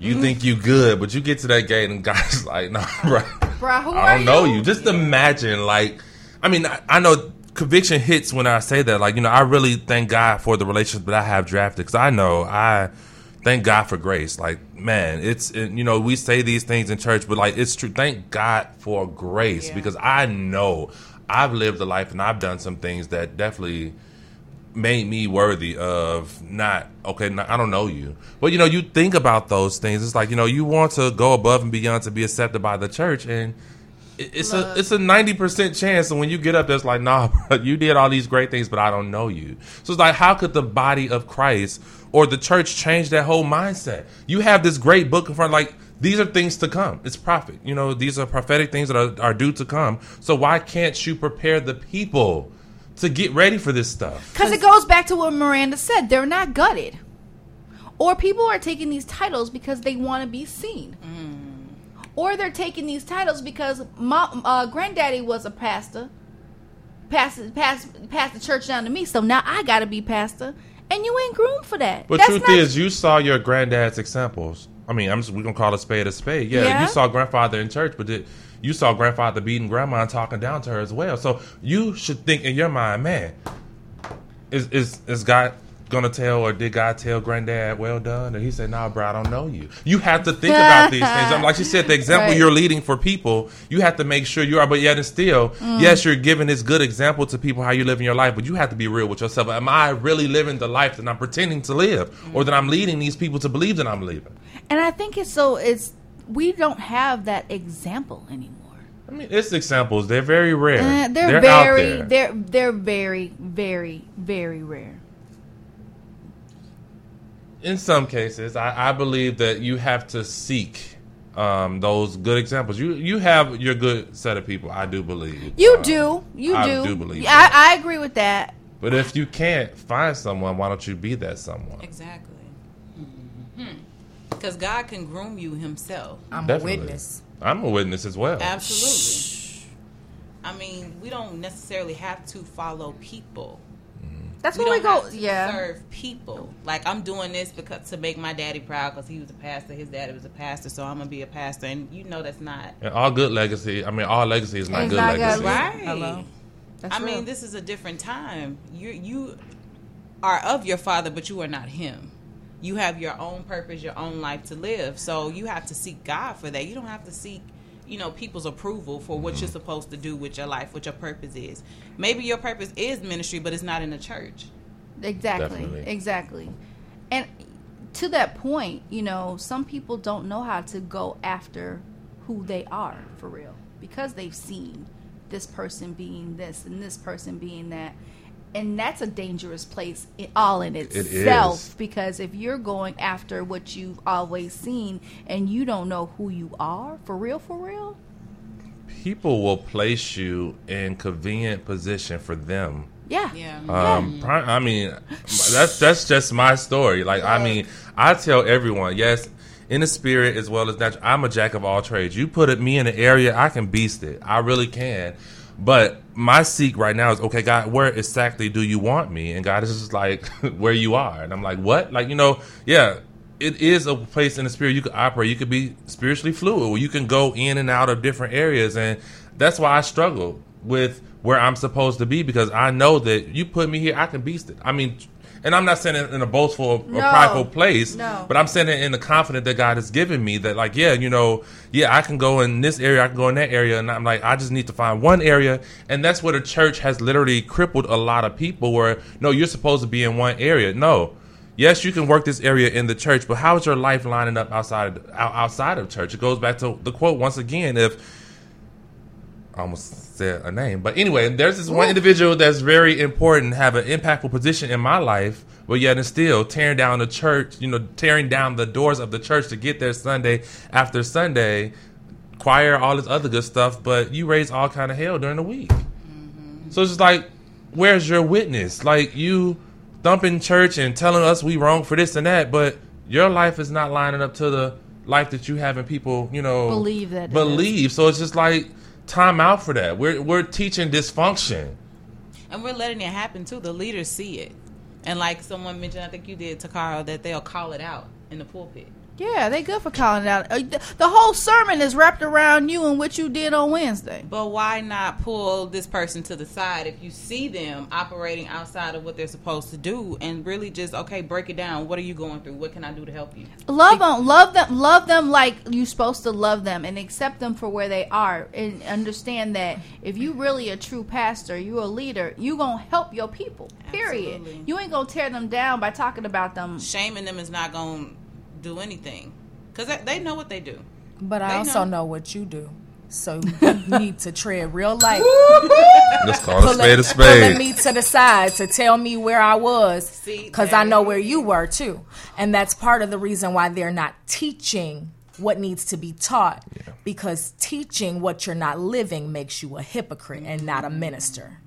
you Mm-hmm. think you good, but you get to that gate and God's like, no, bro, Bruh, who I don't know you? you. Just imagine, like, I mean, I, I know conviction hits when I say that. Like, you know, I really thank God for the relationship that I have drafted because I know I thank God for grace. Like, man, it's it, you know we say these things in church, but like it's true. Thank God for grace Yeah. because I know I've lived a life and I've done some things that definitely made me worthy of not okay not, i don't know you but you know you think about those things it's like you know you want to go above and beyond to be accepted by the church and it- it's a it's a 90% chance and when you get up there's like nah bro, you did all these great things but i don't know you. So it's like how could the body of christ or the church change that whole mindset? You have this great book in front like these are things to come. It's prophet you know these are prophetic things that are, are due to come. So why can't you prepare the people to get ready for this stuff? Because it goes back to what Miranda said. They're not gutted. Or people are taking these titles because they want to be seen. Mm. Or they're taking these titles because my uh, granddaddy was a pastor, passed, passed, passed the church down to me, so now I got to be pastor. And you ain't groomed for that. But That's truth not- is, you saw your granddad's examples. I mean, I'm just we're gonna call a spade a spade. Yeah, Yeah. you saw grandfather in church, but did, you saw grandfather beating grandma and talking down to her as well. So you should think in your mind, man, is is is God gonna tell or did God tell granddad well done? And he said, Nah, bro, I don't know you. You have to think about these things. I'm like she said, the example Right. you're leading for people, you have to make sure you are. But yet and still, Mm. yes, you're giving this good example to people how you live in your life, but you have to be real with yourself. Am I really living the life that I'm pretending to live, or that I'm leading these people to believe that I'm living? And I think it's so, it's, we don't have that example anymore. I mean, it's examples. They're very rare. Uh, they're, out very, they're they're very, very, very rare. In some cases, I, I believe that you have to seek um, those good examples. You you have your good set of people. I do believe You Um, do, you I do. do believe Yeah, that. I, I agree with that. But if you can't find someone, why don't you be that someone? Exactly. Because God can groom you Himself. I'm Definitely. a witness. I'm a witness as well. Absolutely. I mean, we don't necessarily have to follow people. That's we where we don't go. have to Yeah. serve people. Like I'm doing this because to make my daddy proud because he was a pastor. His daddy was a pastor, so I'm gonna be a pastor. And you know that's not And all good legacy. I mean, all legacy is not It's good not good. legacy. right. Hello. That's I real. mean, this is a different time. You you are of your father, but you are not him. You have your own purpose, your own life to live. So you have to seek God for that. You don't have to seek, you know, people's approval for what you're supposed to do with your life, what your purpose is. Maybe your purpose is ministry, but it's not in the church. Exactly. Definitely. Exactly. And to that point, you know, some people don't know how to go after who they are for real because they've seen this person being this and this person being that. And that's a dangerous place all in itself is. because if you're going after what you've always seen and you don't know who you are for real, for real, People will place you in convenient position for them. yeah. Yeah. Um, pri- I mean, that's that's just my story. Like, I mean, I tell everyone, yes, in the spirit as well as natural. I'm a jack of all trades. You put me in an area, I can beast it. I really can. But my seek right now is okay, God. Where exactly do you want me? And God is just like where you are, and I'm like, what? Like, you know, yeah. It is a place in the spirit you could operate. You could be spiritually fluid. Where you can go in and out of different areas, and that's why I struggle with where I'm supposed to be because I know that you put me here, I can beast it. I mean, and I'm not saying it in a boastful or No. prideful place, No. but I'm saying it in the confidence that God has given me that, like, yeah, you know, yeah, I can go in this area, I can go in that area, and I'm like, I just need to find one area, and that's where the church has literally crippled a lot of people. Where no, you're supposed to be in one area. No, yes, you can work this area in the church, but how is your life lining up outside of, outside of church? It goes back to the quote once again: if almost said a name, but anyway, there's this one individual that's very important, have an impactful position in my life, but yet and still tearing down the church, you know, tearing down the doors of the church to get there Sunday after Sunday, choir, all this other good stuff, but you raise all kind of hell during the week. Mm-hmm. So it's just like, where's your witness? Like you thumping church and telling us we wrong for this and that, but your life is not lining up to the life that you having people, you know, Believe that believe. So it's just like time out for that. We're we're teaching dysfunction. and we're letting it happen too. The leaders see it, and like someone mentioned, I think you did, Takara, that they'll call it out in the pulpit. Yeah, they good for calling it out. Uh, The whole sermon is wrapped around you and what you did on Wednesday. But why not pull this person to the side if you see them operating outside of what they're supposed to do and really just okay break it down? What are you going through? What can I do to help you? Love them, love them, love them like you're supposed to love them, and accept them for where they are, and understand that if you really a true pastor, you're a leader, you gonna help your people. Period. Absolutely. You ain't gonna tear them down by talking about them. Shaming them is not going to do anything because they, they know what they do. But I also know. know what you do. So you need to tread real light. Let's call a spade a pulling spade. me to the side to tell me where I was because I know where you were too. And that's part of the reason why they're not teaching what needs to be taught because teaching what you're not living makes you a hypocrite and not a minister.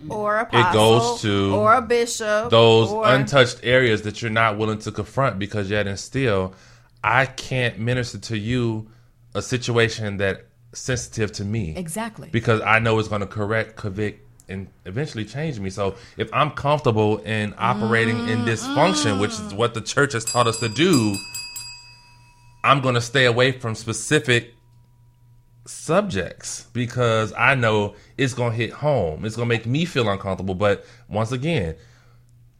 Mm-hmm. Or a apostle, goes to or a bishop, those or, untouched areas that you're not willing to confront because yet and still I can't minister to you a situation that sensitive to me. Exactly. Because I know it's going to correct, convict, and eventually change me. So if I'm comfortable in operating in dysfunction, mm-hmm. function, which is what the church has taught us to do, I'm going to stay away from specific subjects because I know it's going to hit home. It's going to make me feel uncomfortable. But once again,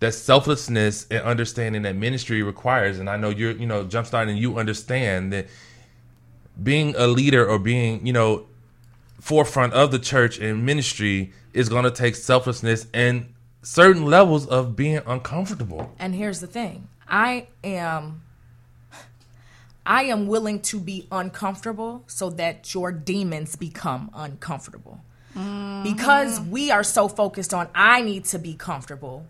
that selflessness and understanding that ministry requires, and I know you're, you know, jumpstarting you understand that being a leader or being, you know, forefront of the church and ministry is going to take selflessness and certain levels of being uncomfortable. And here's the thing. I am I am willing to be uncomfortable so that your demons become uncomfortable. Mm-hmm. Because we are so focused on I need to be comfortable.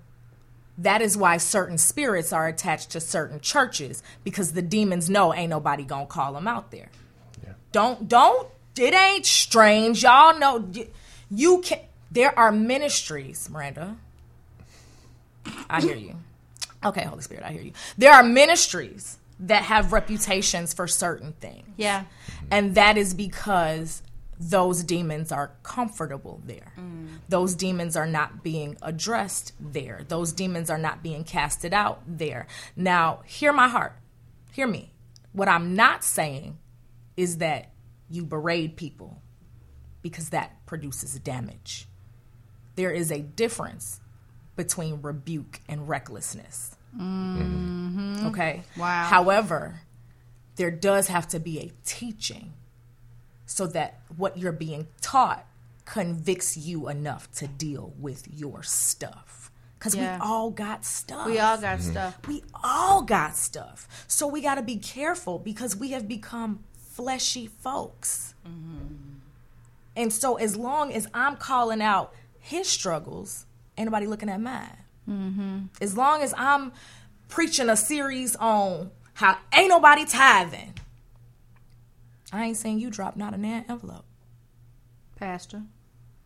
That is why certain spirits are attached to certain churches because the demons know ain't nobody going to call them out there. Don't don't it ain't strange. Y'all know you can there are ministries, Miranda. I hear you. Okay, Holy Spirit, I hear you. There are ministries that have reputations for certain things. yeah, And that is because those demons are comfortable there. Mm. Those demons are not being addressed there. Those demons are not being casted out there. Now, hear my heart. Hear me. What I'm not saying is that you berate people because that produces damage. There is a difference between rebuke and recklessness. Mm-hmm. Okay? Wow. However, there does have to be a teaching so that what you're being taught convicts you enough to deal with your stuff. Because Yeah. we all got stuff. we all got mm-hmm. stuff. We all got stuff. So we got to be careful because we have become fleshy folks. Mm-hmm. And so as long as I'm calling out his struggles, ain't nobody looking at mine. Mm-hmm. As long as I'm preaching a series on how ain't nobody tithing, I ain't saying you drop not a nan envelope. Pastor.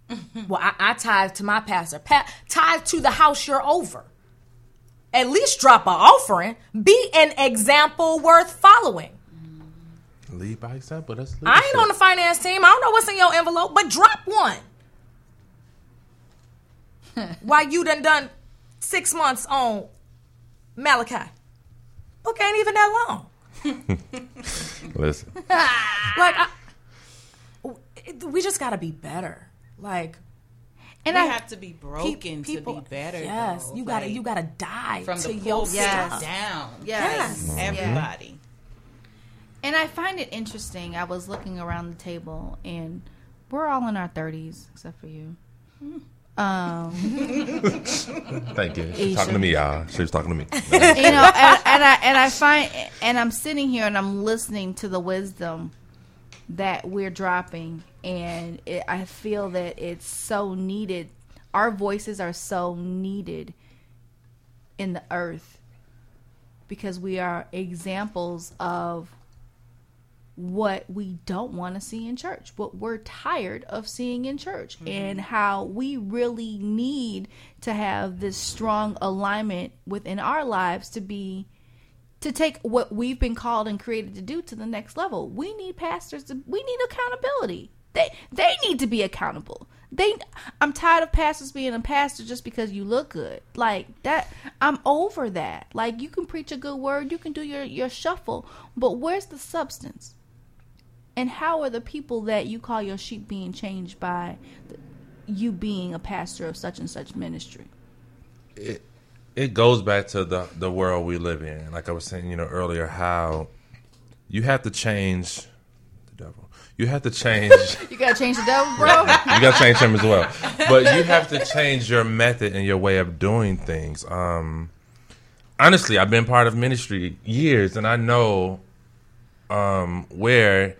Well, I, I tithe to my pastor. Pa- tithe to the house you're over. At least drop an offering. Be an example worth following. Lead by example. That's I ain't on the finance team. I don't know what's in your envelope, but drop one. Why you done done six months on Malachi? Book ain't even that long. Listen, Like, I, we just gotta be better. Like, And we I have to be pe- broken people, to be better. Yes, though. you gotta, Like, you gotta die from to the your Yes. stuff. down. yes. Yes. Mm-hmm. Everybody. And I find it interesting. I was looking around the table, and we're all in our thirties, except for you. Hmm. Um, thank you. She's talking to me, y'all. She was talking to me. you know, and, and I and I find, and I'm sitting here and I'm listening to the wisdom that we're dropping, and it, I feel that it's so needed. Our voices are so needed in the earth because we are examples of what we don't want to see in church, what we're tired of seeing in church, mm-hmm. and how we really need to have this strong alignment within our lives to be to take what we've been called and created to do to the next level. We need pastors to we need accountability. They they need to be accountable. They, I'm tired of pastors being a pastor just because you look good. Like that, I'm over that. Like you can preach a good word, you can do your your shuffle, but where's the substance? And how are the people that you call your sheep being changed by the, you being a pastor of such and such ministry? it it goes back to the the world we live in. Like I was saying, you know, earlier, how you have to change the devil. You have to change. You gotta change the devil, bro. you got to change him as well. But you have to change your method and your way of doing things. Um, honestly, I've been part of ministry years, and I know um, where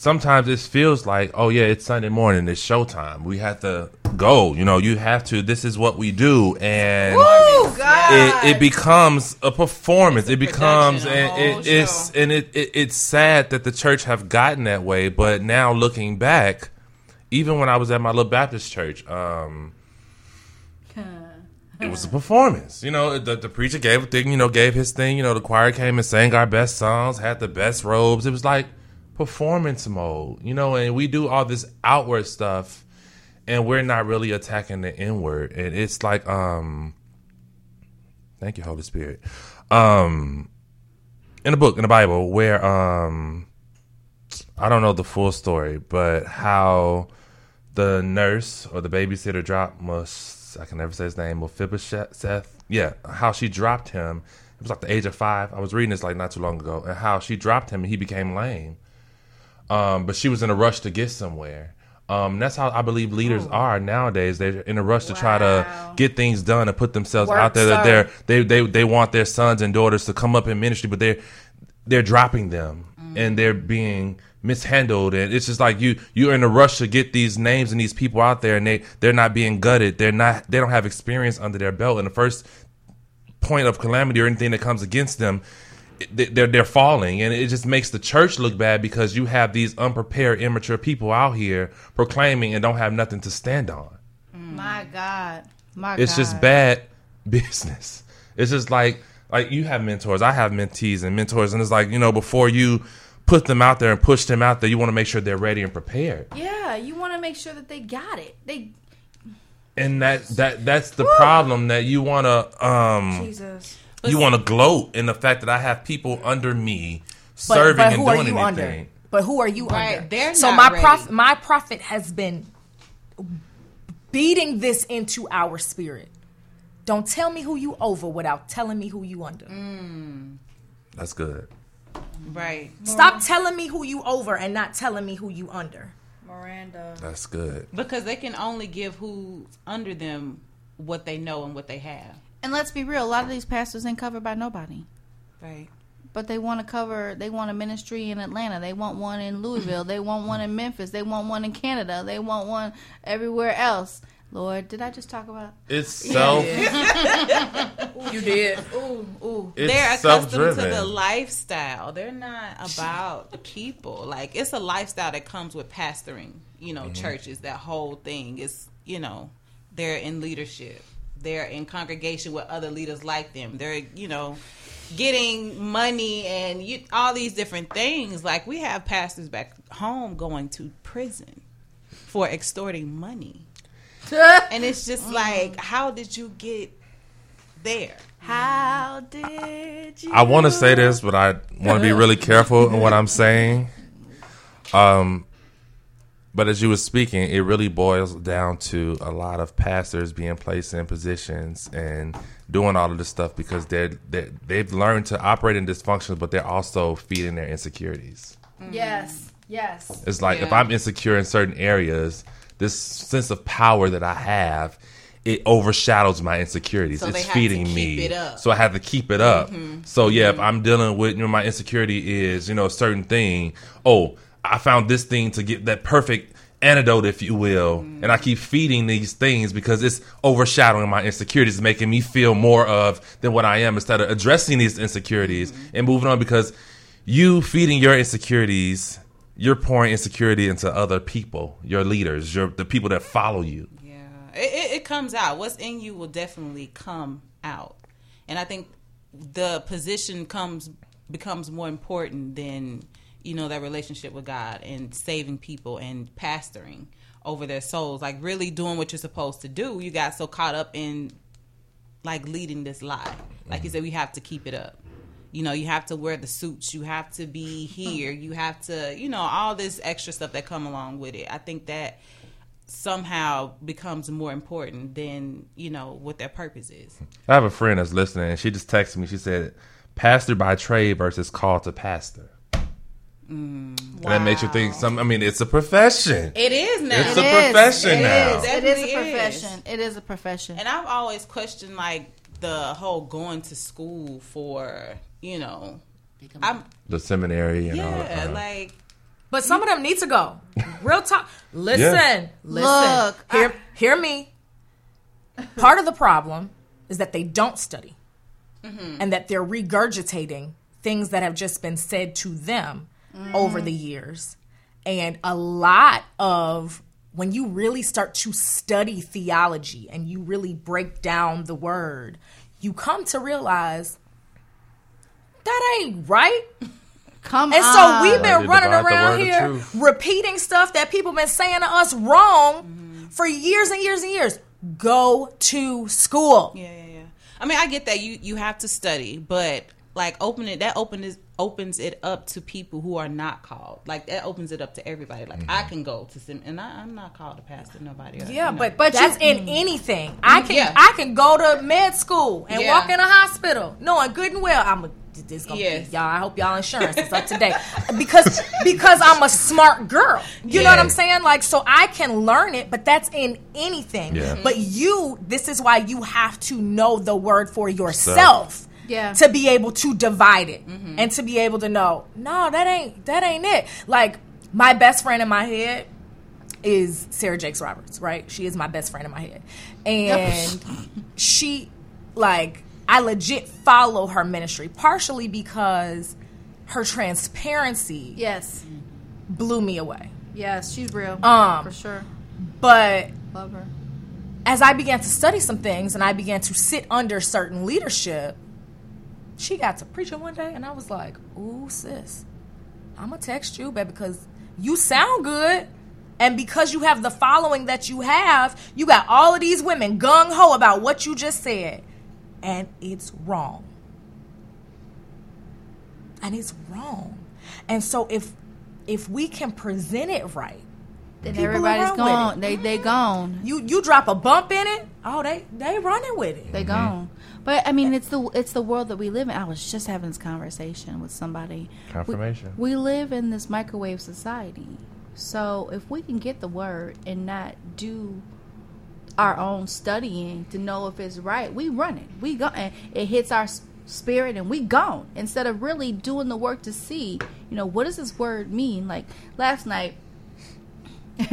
sometimes it feels like, oh yeah, it's Sunday morning, it's showtime. We have to go. You know, you have to. This is what we do, and it, it becomes a performance. It becomes and it, it's and it, it it's sad that the church have gotten that way. But now looking back, even when I was at my little Baptist church, um, it was a performance. You know, the, the preacher gave a thing. You know, gave his thing. You know, the choir came and sang our best songs, had the best robes. It was like performance mode. You know, and we do all this outward stuff, and we're not really attacking the inward. And it's like, um, thank you, Holy Spirit. Um, in the book in the Bible where um, I don't know the full story, but how the nurse or the babysitter dropped must I can never say his name Mephibosheth. Yeah, how she dropped him. It was like the age of five. I was reading this like not too long ago, and how she dropped him and he became lame. Um, but she was in a rush to get somewhere. Um, that's how I believe leaders are nowadays. They're in a rush to try to get things done and put themselves Work, out there. That they're they they they want their sons and daughters to come up in ministry, but they're they're dropping them and they're being mishandled and it's just like you you're in a rush to get these names and these people out there and they they're not being gutted they're not they don't have experience under their belt and the first point of calamity or anything that comes against them they're they're falling and it just makes the church look bad because you have these unprepared immature people out here proclaiming and don't have nothing to stand on My God, my it's God. just bad business. It's just like like you have mentors, I have mentees and mentors, and it's like you know before you put them out there and push them out there, you want to make sure they're ready and prepared. Yeah, you want to make sure that they got it. They And that that that's the problem that you want to um Jesus. You want to gloat in the fact that I have people under me But, serving but and who are doing you anything. under? But who are you Right, under? they're so not my ready. prophet, my prophet has been beating this into our spirit. Don't tell me who you over without telling me who you under. Mm. That's good. Right. Stop telling me who you over and not telling me who you under. Miranda. That's good. Because they can only give who's under them what they know and what they have. And let's be real, a lot of these pastors ain't covered by nobody. Right. But they want to cover, they want a ministry in Atlanta. They want one in Louisville. They want one in Memphis. They want one in Canada. They want one everywhere else. Lord, did I just talk about? It's self. You did. Ooh, ooh. It's They're accustomed to self-driven. the lifestyle. They're not about the people. Like it's a lifestyle that comes with pastoring, you know, mm-hmm. churches. That whole thing is, you know, they're in leadership. They're in congregation with other leaders like them. They're, you know, getting money and you, all these different things. Like we have pastors back home going to prison for extorting money. and it's just like, how did you get there? How did you? I want to say this, but I want to be really careful in what I'm saying. Um, but as you were speaking, it really boils down to a lot of pastors being placed in positions and doing all of this stuff because they're, they're they've learned to operate in dysfunctions, but they're also feeding their insecurities. Mm. Yes. Yes. It's like if I'm insecure in certain areas, this sense of power that I have, it overshadows my insecurities. So they it's have to feeding keep me. it up. So I have to keep it up. Mm-hmm. So yeah, if mm-hmm. I'm dealing with, you know, my insecurity is, you know, a certain thing. Oh, I found this thing to get that perfect antidote, if you will. Mm. And I keep feeding these things because it's overshadowing my insecurities, making me feel more of than what I am instead of addressing these insecurities mm-hmm. and moving on because you feeding your insecurities, you're pouring insecurity into other people, your leaders, your the people that follow you. Yeah, it, it, it comes out. What's in you will definitely come out, and I think the position comes becomes more important than you know, that relationship with God and saving people and pastoring over their souls, like really doing what you're supposed to do. You got so caught up in like leading this lie. Like you mm-hmm. said, we have to keep it up. You know, you have to wear the suits. You have to be here. You have to, you know, all this extra stuff that come along with it. I think that somehow becomes more important than you know what their purpose is. I have a friend that's listening, and she just texted me. She said, "Pastor by trade versus call to pastor." Mm. And that makes you think. Some, I mean, it's a profession. It is now. It's It a is. profession It now. is. It is a Definitely is. profession. It is a profession. And I've always questioned like the whole going to school for, you know, I'm The seminary and all yeah, that. like But some of them need to go. Real talk. Listen, Yeah. listen. Look, hear, hear me. Part of the problem is that they don't study, mm-hmm. and that they're regurgitating things that have just been said to them over mm-hmm. the years. And a lot of when you really start to study theology and you really break down the word, you come to realize that ain't right. Come And on. so we've been Rightly running divide around here repeating stuff that people been saying to us wrong mm-hmm. for years and years and years. Go to school. yeah, yeah, yeah. I mean, I get that you you have to study, but like open it that opens opens it up to people who are not called. Like that opens it up to everybody. Like I mm-hmm. can go to some, and I, I'm not called a pastor. Nobody. else, Yeah, you know. but But that's you- in anything. I can Yeah. I can go to med school and Yeah. walk in a hospital knowing good and well I'm a this gonna Yes. be, y'all. I hope y'all insurance is up to date because because I'm a smart girl. You know what I'm saying? Like so I can learn it, but that's in anything. Yeah. But you, this is why you have to know the word for yourself. Yeah. To be able to divide it and to be able to know, no, that ain't that ain't it. Like my best friend in my head is Sarah Jakes Roberts, right? She is my best friend in my head. And she like I legit follow her ministry partially because her transparency yes. blew me away. Yes, she's real. Um, for sure. But Love her. as I began to study some things and I began to sit under certain leadership, she got to preaching one day and I was like, ooh, sis, I'm going to text you, baby, because you sound good. And because you have the following that you have, you got all of these women gung ho about what you just said. And it's wrong. And it's wrong. And so if if we can present it right, Then everybody's gone. They they gone. you you drop a bump in it, oh they they running with it. They gone. But I mean, it's the it's the world that we live in. I was just having this conversation with somebody. Confirmation. We, live in this microwave society. So if we can get the word and not do our own studying to know if it's right, we run it. We go and it hits our spirit and we gone instead of really doing the work to see, you know, what does this word mean? Like last night,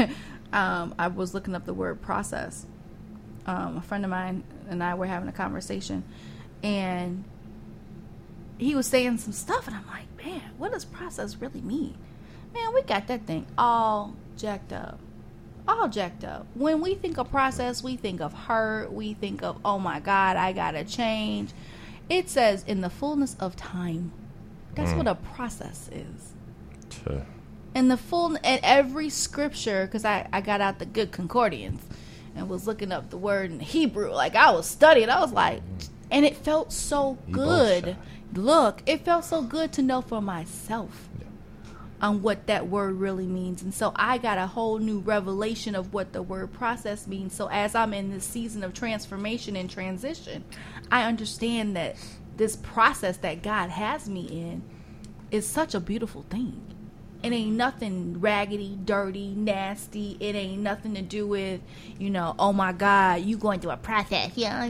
um, I was looking up the word process um, a friend of mine and I were having a conversation, and he was saying some stuff, and I'm like, man, what does process really mean? Man, we got that thing all jacked up. All jacked up. When we think of process, we think of hurt. We think of, oh my God, I gotta change. It says in the fullness of time. That's what a process is Tuh. and the full and every scripture because I, I got out the good concordance and was looking up the word in hebrew. Like i was studying. I was like and it felt so good. look it felt so good to know for myself on what that word really means. And so i got a whole new revelation of what the word process means. So as i'm in this season of transformation and transition i understand that this process that god has me in is such a beautiful thing it ain't nothing raggedy, dirty, nasty. It ain't nothing to do with, you know, oh my God, you going through a process. Yeah.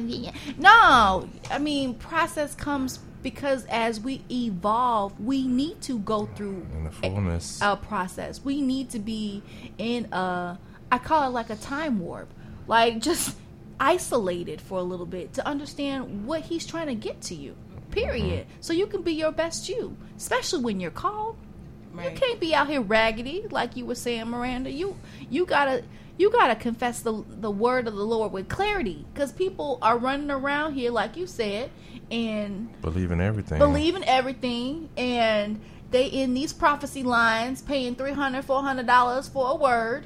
No, I mean, process comes because as we evolve, we need to go through In the fullness. a process. We need to be in a, I call it like a time warp, like just isolated for a little bit to understand what he's trying to get to you. Period. Mm-hmm. So you can be your best you, especially when you're called. You can't be out here raggedy like you were saying, Miranda. You you gotta you gotta confess the the word of the Lord with clarity, because people are running around here like you said, and believing everything. believing everything and they in these prophecy lines paying 300 400 dollars for a word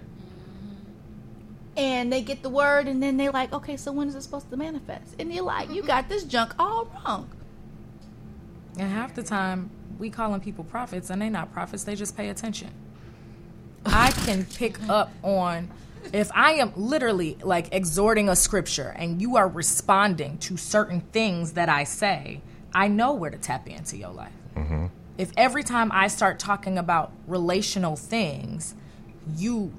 and they get the word and then they're like okay so when is it supposed to manifest and you're like you got this junk all wrong And half the time, we calling people prophets, and they not prophets. They just pay attention. I can pick up on if I am literally like exhorting a scripture, and you are responding to certain things that I say. I know where to tap into your life. Mm-hmm. If every time I start talking about relational things, you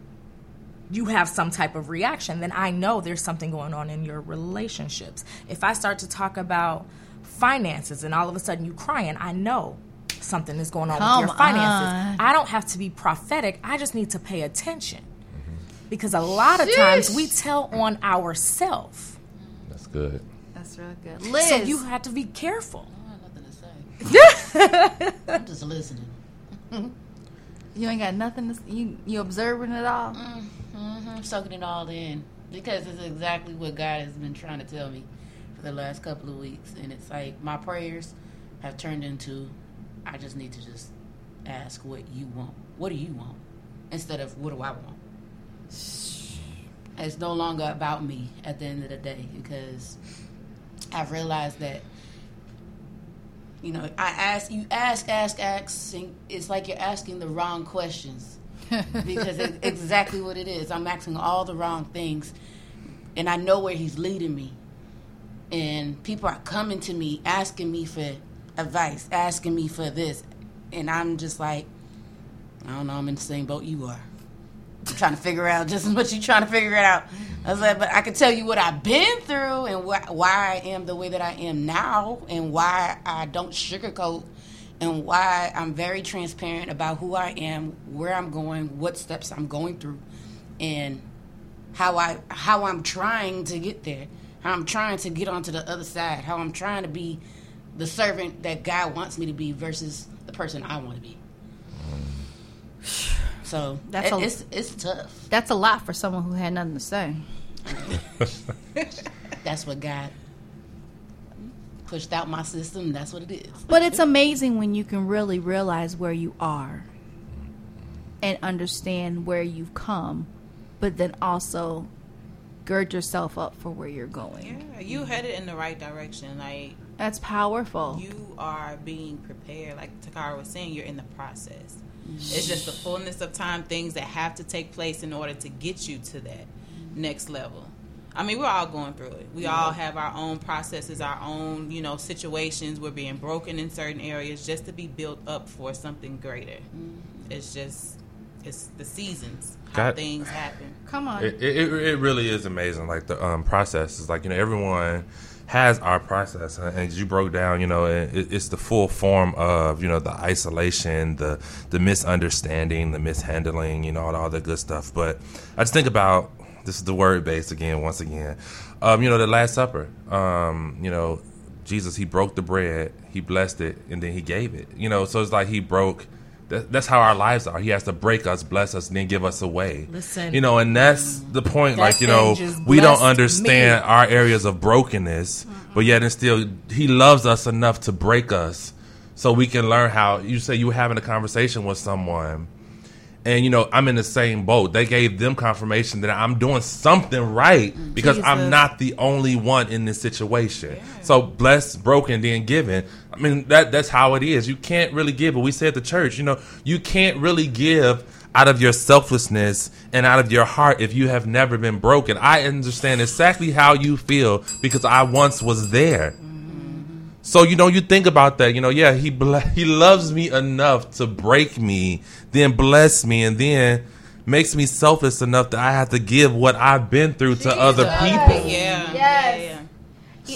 you have some type of reaction, then I know there's something going on in your relationships. If I start to talk about finances and all of a sudden you crying, I know something is going on Come with your finances. on. I don't have to be prophetic. I just need to pay attention. Because a lot of times we tell on ourselves. That's good. that's real good liz So you have to be careful. I have nothing to say. I'm just listening. you ain't got nothing to you you observing it all mm-hmm. I'm soaking it all in because it's exactly what God has been trying to tell me for the last couple of weeks, and it's like my prayers have turned into I just need to just ask what you want. What do you want instead of what do I want? It's no longer about me at the end of the day because I've realized that you know I ask you ask ask ask and it's like you're asking the wrong questions because it's exactly what it is. I'm asking all the wrong things, and I know where he's leading me. And people are coming to me asking me for advice, asking me for this, and I'm just like, I don't know. I'm in the same boat you are. I'm trying to figure out just as much you trying to figure it out. I was like, but I can tell you what I've been through and wh- why I am the way that I am now, and why I don't sugarcoat and why I'm very transparent about who I am, where I'm going, what steps I'm going through, and how I how I'm trying to get there, how I'm trying to get onto the other side, how I'm trying to be the servant that God wants me to be versus the person I want to be. So That's it- a- it's it's tough. that's a lot for someone who had nothing to say That's what God pushed out my system. That's what it is. But it's amazing when you can really realize where you are and understand where you've come, but then also gird yourself up for where you're going. Yeah, you headed in the right direction. Like That's powerful. you are being prepared. Like Takara was saying, you're in the process. It's just the fullness of time, things that have to take place in order to get you to that next level. I mean, we're all going through it. We all have our own processes, our own, you know, situations. We're being broken in certain areas just to be built up for something greater. It's just, it's the seasons, how God- things happen. Come on. It, it, it really is amazing. Like the um, process is like you know everyone has our process, and you broke down, you know it, it's the full form of you know the isolation, the the misunderstanding, the mishandling, you know all, all the good stuff. But I just think about this is the word base again, once again. Um, you know the Last Supper. Um, you know Jesus, he broke the bread, he blessed it, and then he gave it. You know, so it's like he broke. That, that's how our lives are. He has to break us, bless us, and then give us away. Listen. you know, and that's the point. That like you know, we don't understand me. our areas of brokenness, but yet and still, He loves us enough to break us, so we can learn how. You say you were having a conversation with someone, and you know I'm in the same boat. They gave them confirmation that I'm doing something right mm. because I'm not the only one in this situation. So blessed, broken, then given. I mean that that's how it is. You can't really give. But we say at the church, you know, you can't really give out of your selflessness and out of your heart if you have never been broken. I understand exactly how you feel because I once was there. Mm. So you know, you think about that. You know, yeah, he ble- he loves me enough to break me, then bless me, and then makes me selfless enough that I have to give what I've been through to other people. Yeah. Yes. Yeah, yeah.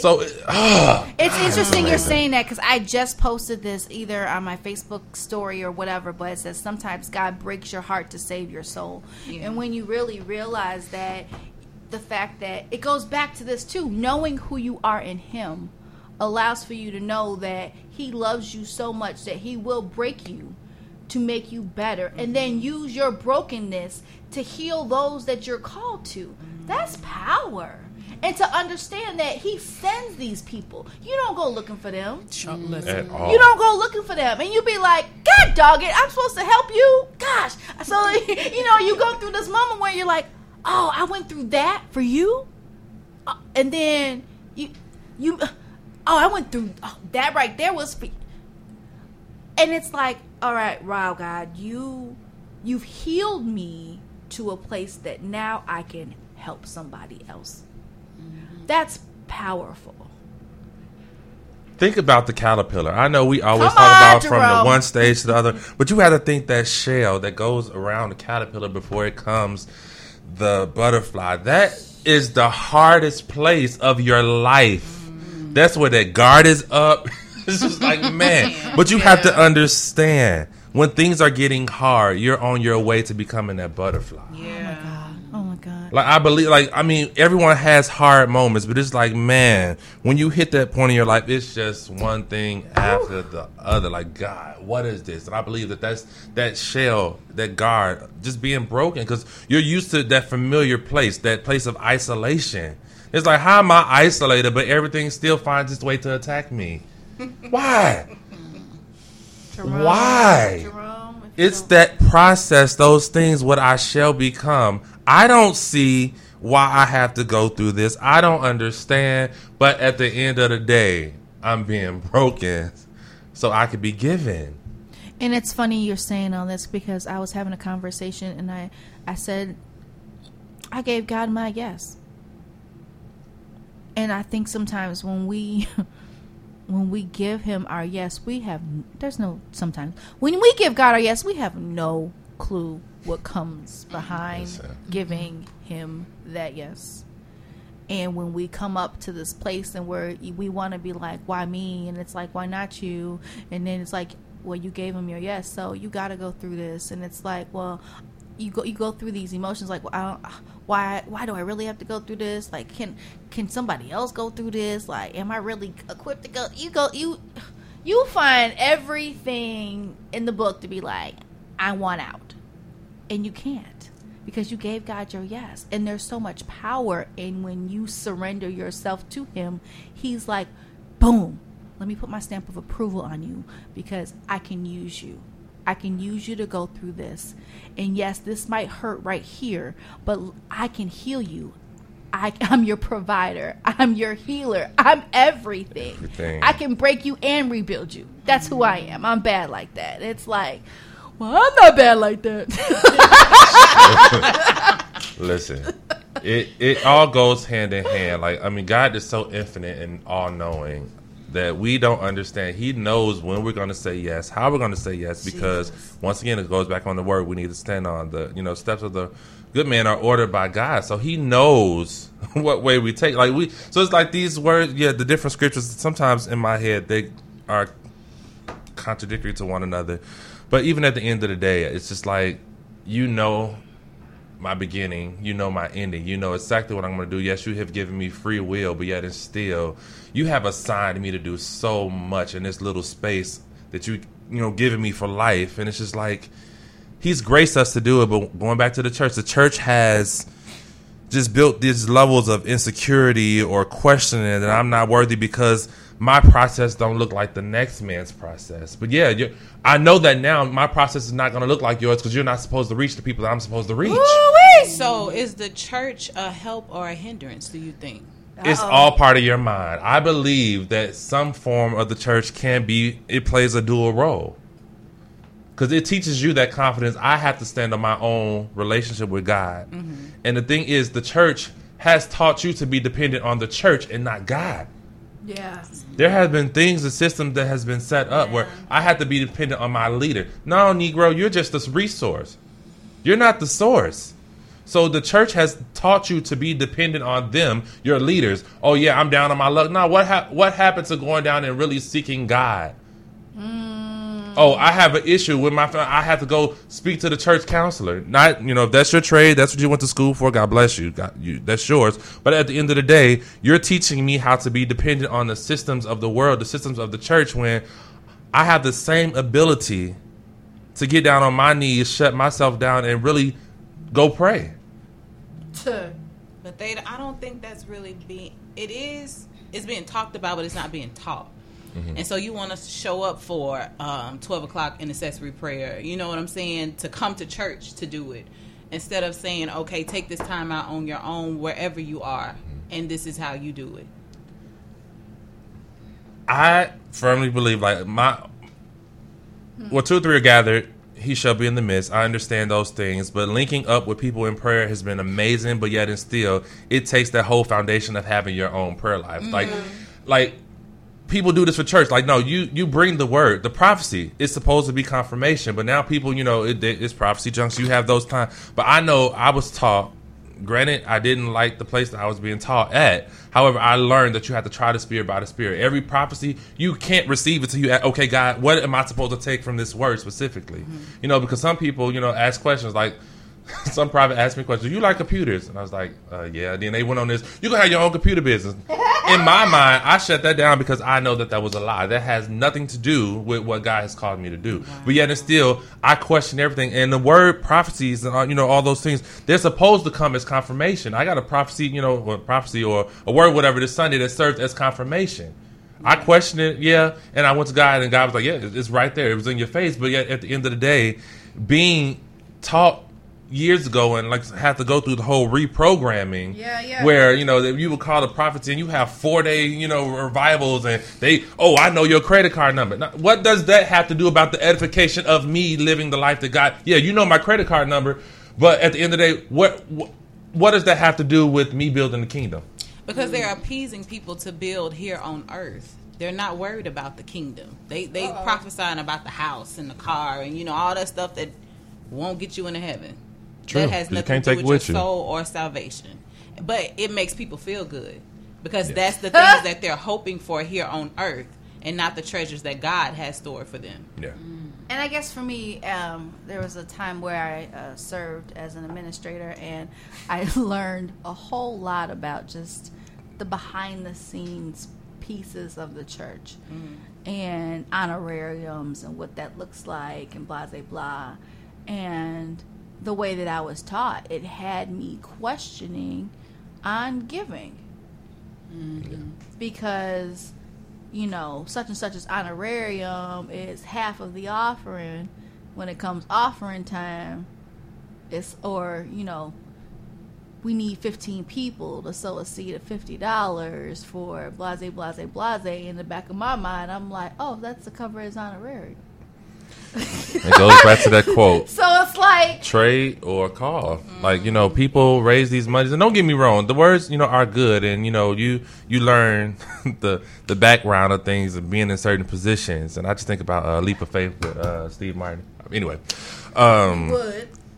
So, ah, It's interesting you're saying that because I just posted this either on my Facebook story or whatever, but it says sometimes God breaks your heart to save your soul. And when you really realize that, the fact that it goes back to this too knowing who you are in Him allows for you to know that He loves you so much that He will break you to make you better and then use your brokenness to heal those that you're called to. That's power. and to understand that he sends these people. You don't go looking for them. At all. You don't go looking for them, and you be like, "God, dog it, I'm supposed to help you." Gosh, so you know, you go through this moment where you're like, "Oh, I went through that for you," Uh, and then you, you, oh, I went through oh, that right there was for, and it's like, all right, wow, God, you, you've healed me to a place that now I can help somebody else. Mm-hmm. That's powerful. Think about the caterpillar. I know we always Come talk on, about from the one stage to the other, but you had to think that shell that goes around the caterpillar before it comes the butterfly. That is the hardest place of your life. That's where that guard is up. it's just like man, but you have to understand when things are getting hard, you're on your way to becoming that butterfly. Yeah. Oh my God. Oh my god. Like I believe, like I mean, everyone has hard moments, but it's like, man, when you hit that point in your life, it's just one thing after the other. Like, God, what is this? And I believe that that's that shell, that guard, just being broken because you're used to that familiar place, that place of isolation. It's like, how am I isolated, but everything still finds its way to attack me? Why? Jerome, Why? Jerome, It's that process, those things, what I shall become. I don't see why I have to go through this. I don't understand. But at the end of the day, I'm being broken so I could be given. And it's funny you're saying all this because I was having a conversation and I, I said, I gave God my yes. And I think sometimes when we, when we give Him our yes, we have there's no sometimes when we give God our yes, we have no clue what comes behind giving Him that yes. And when we come up to this place and where we want to be like, why me? And it's like, why not you? And then it's like, well, you gave him your yes, so you got to go through this. And it's like, well, you go you go through these emotions like, well, don't, uh, why why do I really have to go through this? Like, can can somebody else go through this? Like, am I really equipped to go? You go you you find everything in the book to be like, I want out, and you can't because you gave God your yes. And there's so much power in when you surrender yourself to Him. He's like, boom, let me put my stamp of approval on you because I can use you. I can use you to go through this. And yes, this might hurt right here, but I can heal you. I, I'm your provider. I'm your healer. I'm everything. Everything. I can break you and rebuild you. That's who I am. I'm bad like that. It's like, well, I'm not bad like that. Listen, it it all goes hand in hand. Like I mean, God is so infinite and all knowing that we don't understand. He knows when we're going to say yes, how we're going to say yes, because once again, it goes back on the word we need to stand on. The you know steps of the good man are ordered by God, so He knows what way we take. Like we, so it's like these words. Yeah, the different scriptures. Sometimes in my head, they are contradictory to one another. But even at the end of the day, it's just like you know my beginning, you know my ending, you know exactly what I'm going to do. Yes, you have given me free will, but yet and still, you have assigned me to do so much in this little space that you you know given me for life, and it's just like He's graced us to do it. But going back to the church, the church has just built these levels of insecurity or questioning that I'm not worthy because my process don't look like the next man's process. But yeah, you I know that now my process is not going to look like yours because you're not supposed to reach the people that I'm supposed to reach. So, is the church a help or a hindrance? Do you think? It's all part of your mind. I believe that some form of the church can be. It plays a dual role because it teaches you that confidence. I have to stand on my own relationship with God, mm-hmm. and the thing is, the church has taught you to be dependent on the church and not God. Yeah. There have been things, a system that has been set up where I have to be dependent on my leader. No, Negro, you're just a resource. You're not the source. So the church has taught you to be dependent on them, your leaders. Oh yeah, I'm down on my luck. Now what hap what happened to going down and really seeking God? Mm. Oh, I have an issue with my. fa- I have to go speak to the church counselor. Not, you know, if that's your trade, that's what you went to school for. God bless you. God, you that's yours. But at the end of the day, you're teaching me how to be dependent on the systems of the world, the systems of the church. When I have the same ability to get down on my knees, shut myself down, and really go pray. To, But they, I don't think that's really being. It is. It's being talked about, but it's not being taught. Mm-hmm. And so you want us to show up for um, twelve o'clock intercessory prayer. You know what I'm saying? To come to church to do it, instead of saying, "Okay, take this time out on your own wherever you are, mm-hmm. and this is how you do it." I firmly believe like my hmm. well two or three are gathered, he shall be in the midst. I understand those things, but linking up with people in prayer has been amazing, but yet and still it takes that whole foundation of having your own prayer life. Like mm-hmm. like people do this for church. Like, no, you you bring the word, the prophecy. It's supposed to be confirmation, but now people, you know, it, it's prophecy junks. You have those times, but I know I was taught. Granted, I didn't like the place that I was being taught at. However, I learned that you have to try the spirit by the spirit. Every prophecy, you can't receive it till you, ask, okay, God, what am I supposed to take from this word specifically? Mm-hmm. You know, because some people, you know, ask questions like, some private asked me questions. You like computers? And I was like, uh, yeah. Then they went on this. You can have your own computer business. In my mind, I shut that down because I know that that was a lie. That has nothing to do with what God has called me to do. But yet and still, I question everything. And the word prophecies and uh, you know all those things, they're supposed to come as confirmation. I got a prophecy, you know, or prophecy or a word, whatever, this Sunday that serves as confirmation. I questioned it, yeah, and I went to God, and God was like, "Yeah, it's right there. It was in your face." But yet, at the end of the day, being taught years ago and like had to go through the whole reprogramming, Yeah, yeah. where you know you would call the prophets and you have four day, you know, revivals, and they, oh, I know your credit card number. Now, what does that have to do about the edification of me living the life that God? Yeah, you know my credit card number, but at the end of the day, what what, what does that have to do with me building the kingdom? because they're appeasing people to build here on earth. They're not worried about the kingdom. They they prophesying about the house and the car and you know all that stuff that won't get you into heaven. True, That has 'cause you nothing to do with with your you. soul or salvation. But it makes people feel good because that's the things that they're hoping for here on earth and not the treasures that God has stored for them. Yeah, And I guess for me, um, there was a time where I uh, served as an administrator, and I learned a whole lot about just the behind the scenes pieces of the church and honorariums and what that looks like and blah blah blah. And the way that I was taught, it had me questioning on giving. Mm-hmm. Because you know such and such as honorarium is half of the offering. When it comes offering time it's or you know we need 15 people to sow a seed of $50 for blase blase blase. In the back of my mind i'm like oh that's the cover his honorarium it goes back to that quote. so it's like trade or call. Like you know, people raise these monies, and don't get me wrong, the words you know are good, and you know you you learn the the background of things and being in certain positions. And I just think about uh, Leap of Faith with uh, Steve Martin. Anyway, um,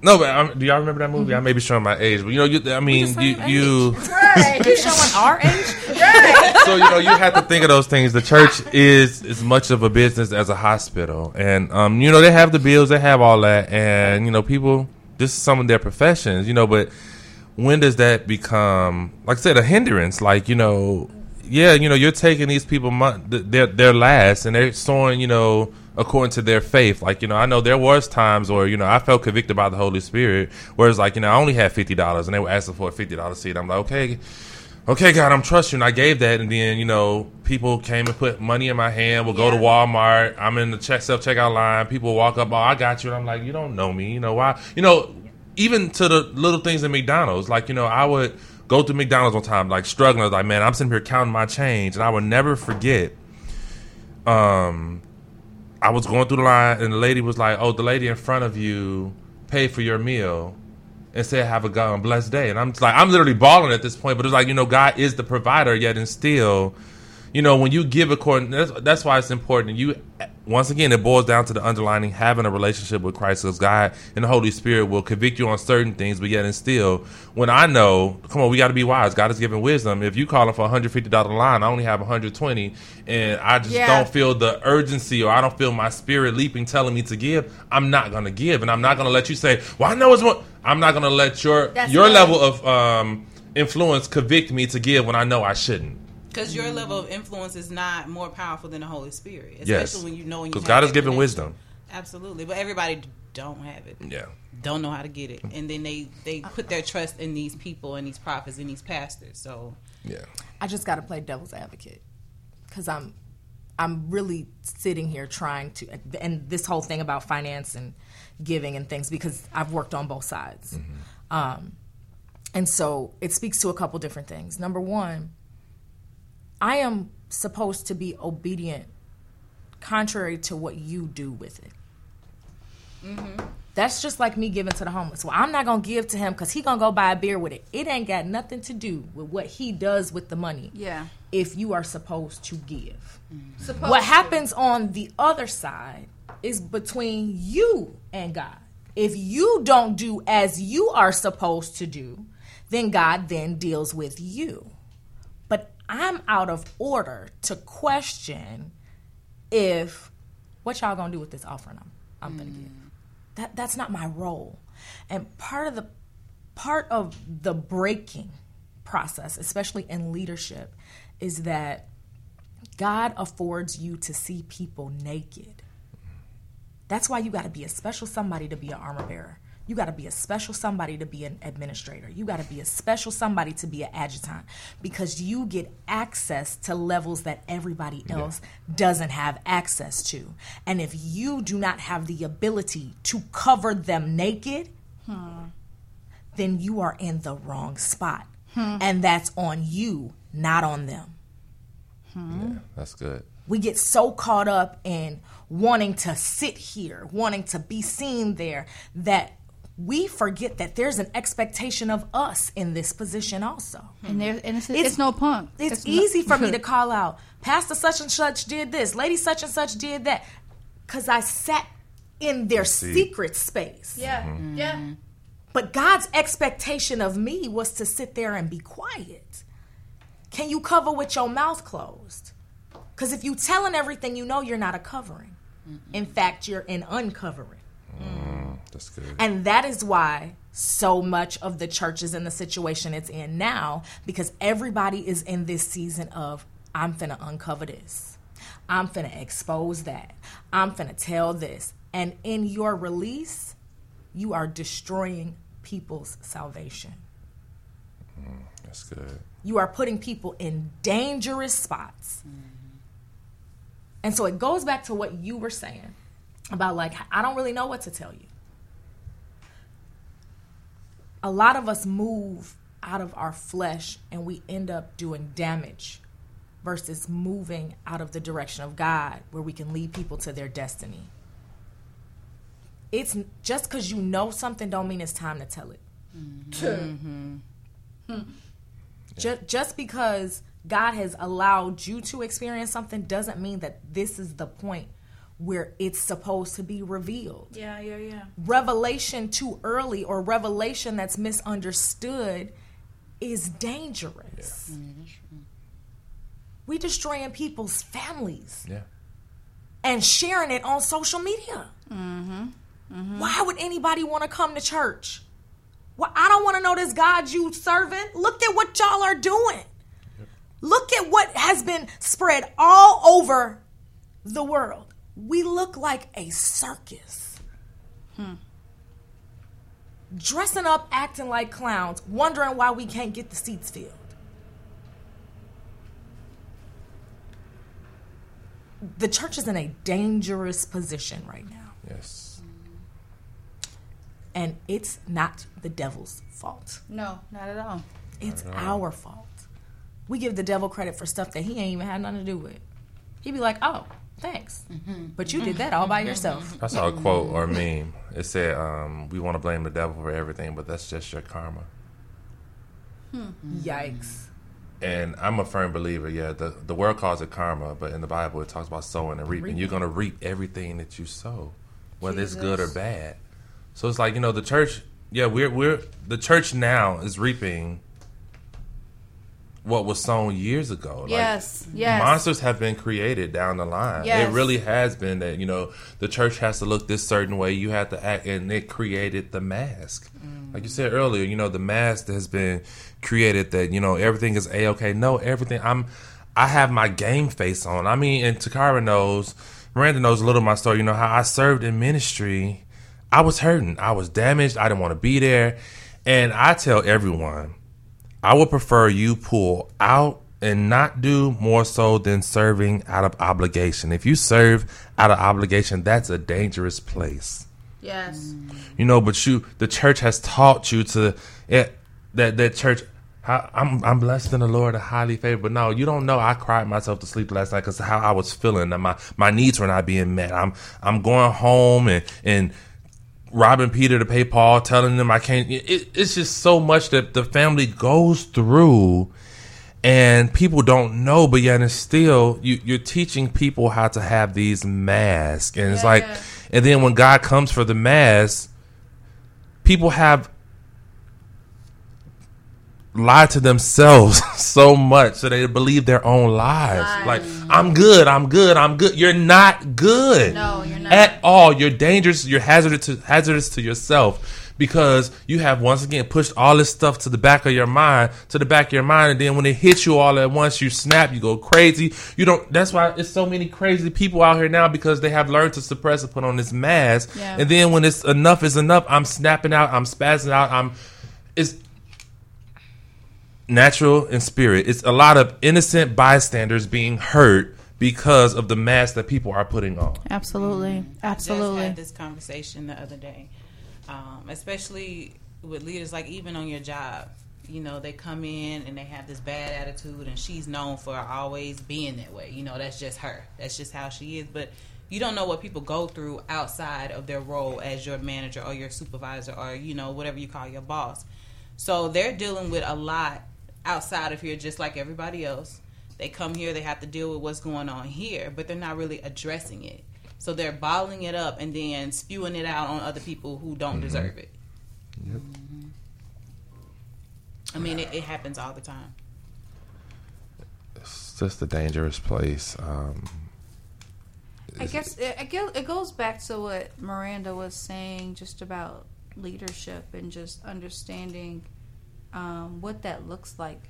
no, but um, do y'all remember that movie? I may be showing my age, but you know, you, I mean, you you. Right. You showing our age? so you know you have to think of those things. The church is as much of a business as a hospital, and um, you know they have the bills, they have all that, and you know people. This is some of their professions, you know. But when does that become, like I said, a hindrance? Like you know, yeah, you know, you're taking these people mon- th- their their last, and they're sowing, you know, according to their faith. Like you know, I know there was times where you know I felt convicted by the Holy Spirit, whereas like you know I only had fifty dollars, and they were asking for a fifty dollar seat. I'm like, okay okay, God, I'm trusting you. And I gave that, and then you know, people came and put money in my hand. We'll go to Walmart. I'm in the check self checkout line. People walk up, oh, I got you, and I'm like, you don't know me, you know why? You know, even to the little things in McDonald's, like you know, I would go to McDonald's one time, like struggling. I was like, man, I'm sitting here counting my change, and I would never forget. Um, I was going through the line, and the lady was like, "Oh, the lady in front of you paid for your meal." and said, "Have a God blessed day." And I'm like, I'm literally bawling at this point, but it's like you know, God is the provider, yet and still, you know, when you give according, that's, that's why it's important. You, once again, it boils down to the underlining having a relationship with Christ, because God and the Holy Spirit will convict you on certain things, but yet and still, when I know, come on, we got to be wise. God is giving wisdom. If you calling for a hundred fifty dollar line, I only have 120, and I just Yeah. don't feel the urgency, or I don't feel my spirit leaping, telling me to give. I'm not gonna give, and I'm not gonna let you say, "Well, I know it's one." I'm not gonna let your That's your level of um, influence convict me to give when I know I shouldn't. Because your level of influence is not more powerful than the Holy Spirit, especially Yes, when you know when you because God has that given wisdom. Absolutely, but everybody don't have it, Yeah. don't know how to get it, and then they they put their trust in these people and these prophets and these pastors. So Yeah. I just got to play devil's advocate because I'm I'm really sitting here trying to and this whole thing about finance and giving and things because I've worked on both sides. Um, and so it speaks to a couple different things. Number one, I am supposed to be obedient contrary to what you do with it. That's just like me giving to the homeless. Well, I'm not gonna give to him because he gonna go buy a beer with it. It ain't got nothing to do with what he does with the money. Yeah. If you are supposed to give, Supposed what to. happens on the other side is between you and God. If you don't do as you are supposed to do, then God then deals with you. I'm out of order to question if what y'all gonna do with this offering I'm, I'm gonna give. Mm. That that's not my role. And part of the part of the breaking process, especially in leadership, is that God affords you to see people naked. That's why you got to be a special somebody to be an armor bearer. You got to be a special somebody to be an administrator. You got to be a special somebody to be an adjutant because you get access to levels that everybody else doesn't have access to. And if you do not have the ability to cover them naked, hmm. then you are in the wrong spot. Hmm. And that's on you, not on them hmm. Yeah. That's good. we get so caught up in wanting to sit here, wanting to be seen there, that we forget that there's an expectation of us in this position also. And there, and it's, It's- it's, no punk. It's, no- easy for me to call out, Pastor such and such did this, Lady such and such did that, because I sat in their secret space. Yeah, yeah. Mm-hmm. But God's expectation of me was to sit there and be quiet. Can you cover with your mouth closed? Because if you're telling everything you know, you're not a covering. In fact, you're an uncovering. That's good. And that is why so much of the church is in the situation it's in now, because everybody is in this season of, I'm finna uncover this. I'm finna expose that. I'm finna tell this. And in your release, you are destroying people's salvation. Mm, that's good. You are putting people in dangerous spots. Mm-hmm. And so it goes back to what you were saying about like, I don't really know what to tell you. A lot of us move out of our flesh and we end up doing damage versus moving out of the direction of God where we can lead people to their destiny. It's just because you know something don't mean it's time to tell it. Mm-hmm. Hmm. Just, just because God has allowed you to experience something doesn't mean that this is the point where it's supposed to be revealed. Yeah, yeah, yeah. Revelation too early or revelation that's misunderstood is dangerous. Mm-hmm. Mm-hmm. We destroying people's families Yeah. and sharing it on social media. Mm-hmm. Why would anybody want to come to church? Well, I don't want to know this God you serving. Look at what y'all are doing. Look at what has been spread all over the world. We look like a circus. Hmm. Dressing up, acting like clowns, wondering why we can't get the seats filled. The church is in a dangerous position right now. Yes. And it's not the devil's fault. No, not at all. It's our fault. We give the devil credit for stuff that he ain't even had nothing to do with. He'd be like, oh, thanks. Mm-hmm. But you did that all by mm-hmm. yourself. I saw a quote or a meme. It said, um, "We want to blame the devil for everything, but that's just your karma." Hmm. Yikes. And I'm a firm believer. Yeah, the the world calls it karma, but in the Bible it talks about sowing and reaping. You're gonna reap everything that you sow, whether it's good or bad. So it's like you know the church. Yeah, we're we're the church now is reaping what was sown years ago. Like, Yes, yes. Monsters have been created down the line. Yes. It really has been that, you know, the church has to look this certain way. You have to act, and it created the mask. Mm. Like you said earlier, you know, the mask has been created that, you know, everything is A okay. No, everything. I'm, I have my game face on. I mean, and Takara knows, Miranda knows a little of my story. You know, how I served in ministry. I was hurting. I was damaged. I didn't want to be there. And I tell everyone, I would prefer you pull out and not do more so than serving out of obligation. If you serve out of obligation, that's a dangerous place. Yes. You know, but you, the church has taught you to it, that that church. I'm I'm blessed in the Lord, a highly favored. But no, you don't know. I cried myself to sleep last night because how I was feeling, and my my needs were not being met. I'm I'm going home and and robbing Peter to pay Paul, telling them I can't. It, it's just so much that the family goes through, and people don't know. But yet, it's still you, you're teaching people how to have these masks, and it's like, and then when God comes for the mask, people have lied to themselves so much so they believe their own lies. Like, I'm good, I'm good, I'm good. You're not good. No, you're not. At all. You're dangerous, you're hazardous to hazardous to yourself because you have once again pushed all this stuff to the back of your mind, to the back of your mind, and then when it hits you all at once, you snap, you go crazy. You don't that's why it's so many crazy people out here now because they have learned to suppress and put on this mask. Yeah. And then when it's enough is enough, I'm snapping out, I'm spazzing out, I'm it's natural and spirit. It's a lot of innocent bystanders being hurt because of the mask that people are putting on. Absolutely. just Absolutely. had this conversation the other day, um, especially with leaders, like even on your job. You know, they come in and they have this bad attitude, and she's known for always being that way. You know, that's just her. That's just how she is. But you don't know what people go through outside of their role as your manager or your supervisor or, you know, whatever you call your boss. So they're dealing with a lot outside of here, just like everybody else. They come here, they have to deal with what's going on here, but they're not really addressing it. So they're bottling it up and then spewing it out on other people who don't deserve it. Yep. I mean, it, it happens all the time. It's just a dangerous place. Um, I guess it, it it goes back to what Miranda was saying just about leadership and just understanding um, what that looks like,